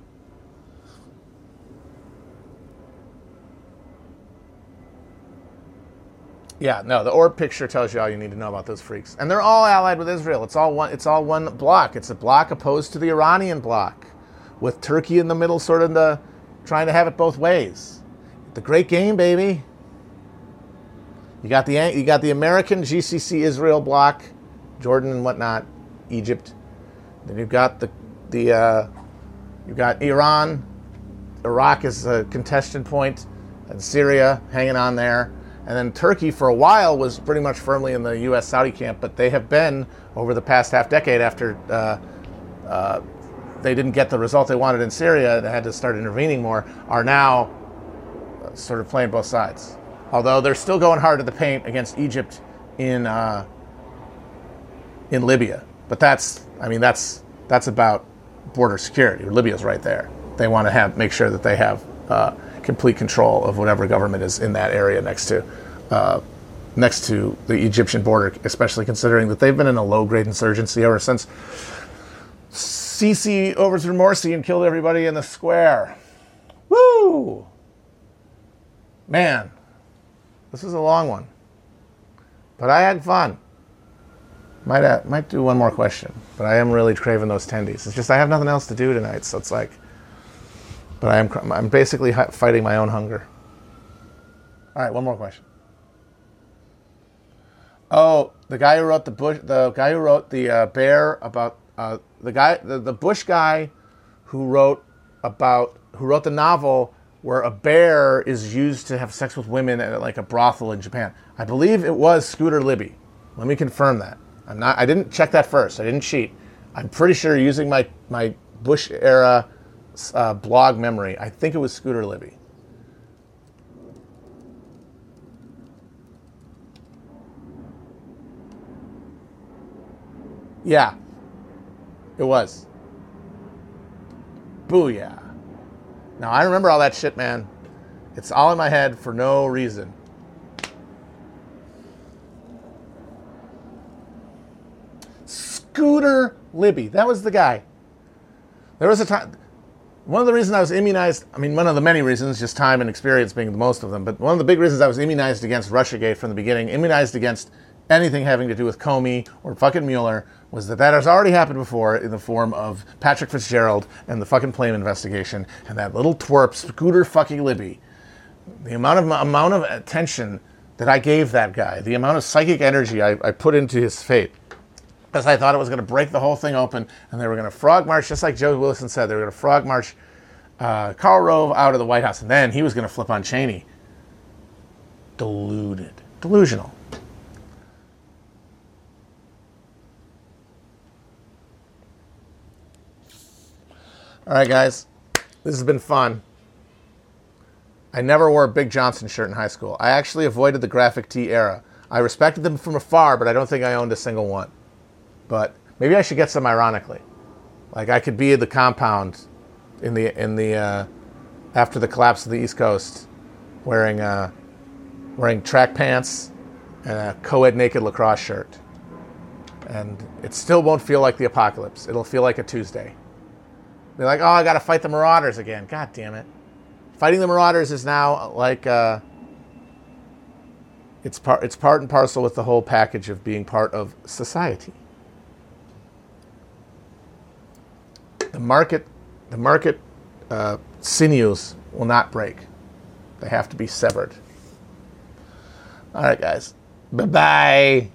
Yeah, no, the orb picture tells you all you need to know about those freaks. And they're all allied with Israel. It's all one it's all one block. It's a block opposed to the Iranian block, with Turkey in the middle sort of the trying to have it both ways. The great game, baby. You got the you got the American GCC Israel block, Jordan and whatnot, Egypt. Then you've got the the uh, you've got Iran, Iraq is a contested point, and Syria hanging on there. And then Turkey, for a while, was pretty much firmly in the U.S. Saudi camp, but they have been over the past half decade after uh, uh, they didn't get the result they wanted in Syria, they had to start intervening more, are now uh, sort of playing both sides. Although they're still going hard at the paint against Egypt in uh, in Libya, but that's I mean that's that's about border security. Libya's right there. They want to have make sure that they have uh, complete control of whatever government is in that area next to uh, next to the Egyptian border, especially considering that they've been in a low grade insurgency ever since Sisi overthrew Morsi and killed everybody in the square. Woo! Man, this is a long one, but I had fun. Might uh, might do one more question, but I am really craving those tendies. It's just I have nothing else to do tonight, so it's like but I am I'm basically fighting my own hunger. All right, one more question. Oh, the guy who wrote the Bush, the guy who wrote the uh, bear about uh, the guy, the, the Bush guy who wrote about who wrote the novel where a bear is used to have sex with women at like a brothel in Japan. I believe it was Scooter Libby. Let me confirm that. I'm not. I didn't check that first. I didn't cheat. I'm pretty sure using my my Bush era uh, blog memory. I think it was Scooter Libby. Yeah, it was. Booyah. Now, I remember all that shit, man. It's all in my head for no reason. Scooter Libby. That was the guy. There was a time one of the reasons I was immunized, I mean, one of the many reasons, just time and experience being the most of them, but one of the big reasons I was immunized against Russiagate from the beginning, immunized against anything having to do with Comey or fucking Mueller, was that that has already happened before in the form of Patrick Fitzgerald and the fucking Plame investigation and that little twerp, Scooter fucking Libby. The amount of amount of attention that I gave that guy, the amount of psychic energy I, I put into his fate, because I thought it was going to break the whole thing open, and they were going to frog march, just like Joe Wilson said, they were going to frog march uh, Karl Rove out of the White House, and then he was going to flip on Cheney. Deluded, delusional. All right, guys, this has been fun. I never wore a Big Johnson shirt in high school. I actually avoided the graphic tee era. I respected them from afar, but I don't think I owned a single one but maybe I should get some ironically. Like I could be at the compound in the in the uh, after the collapse of the East Coast, wearing uh, wearing track pants and a co-ed naked lacrosse shirt, and it still won't feel like the apocalypse. It'll feel like a Tuesday. Be like, oh, I got to fight the Marauders again. God damn it! Fighting the Marauders is now like. Uh, it's part, it's part and parcel with the whole package of being part of society. The market, the market uh, sinews will not break. They have to be severed. All right, guys. Bye bye.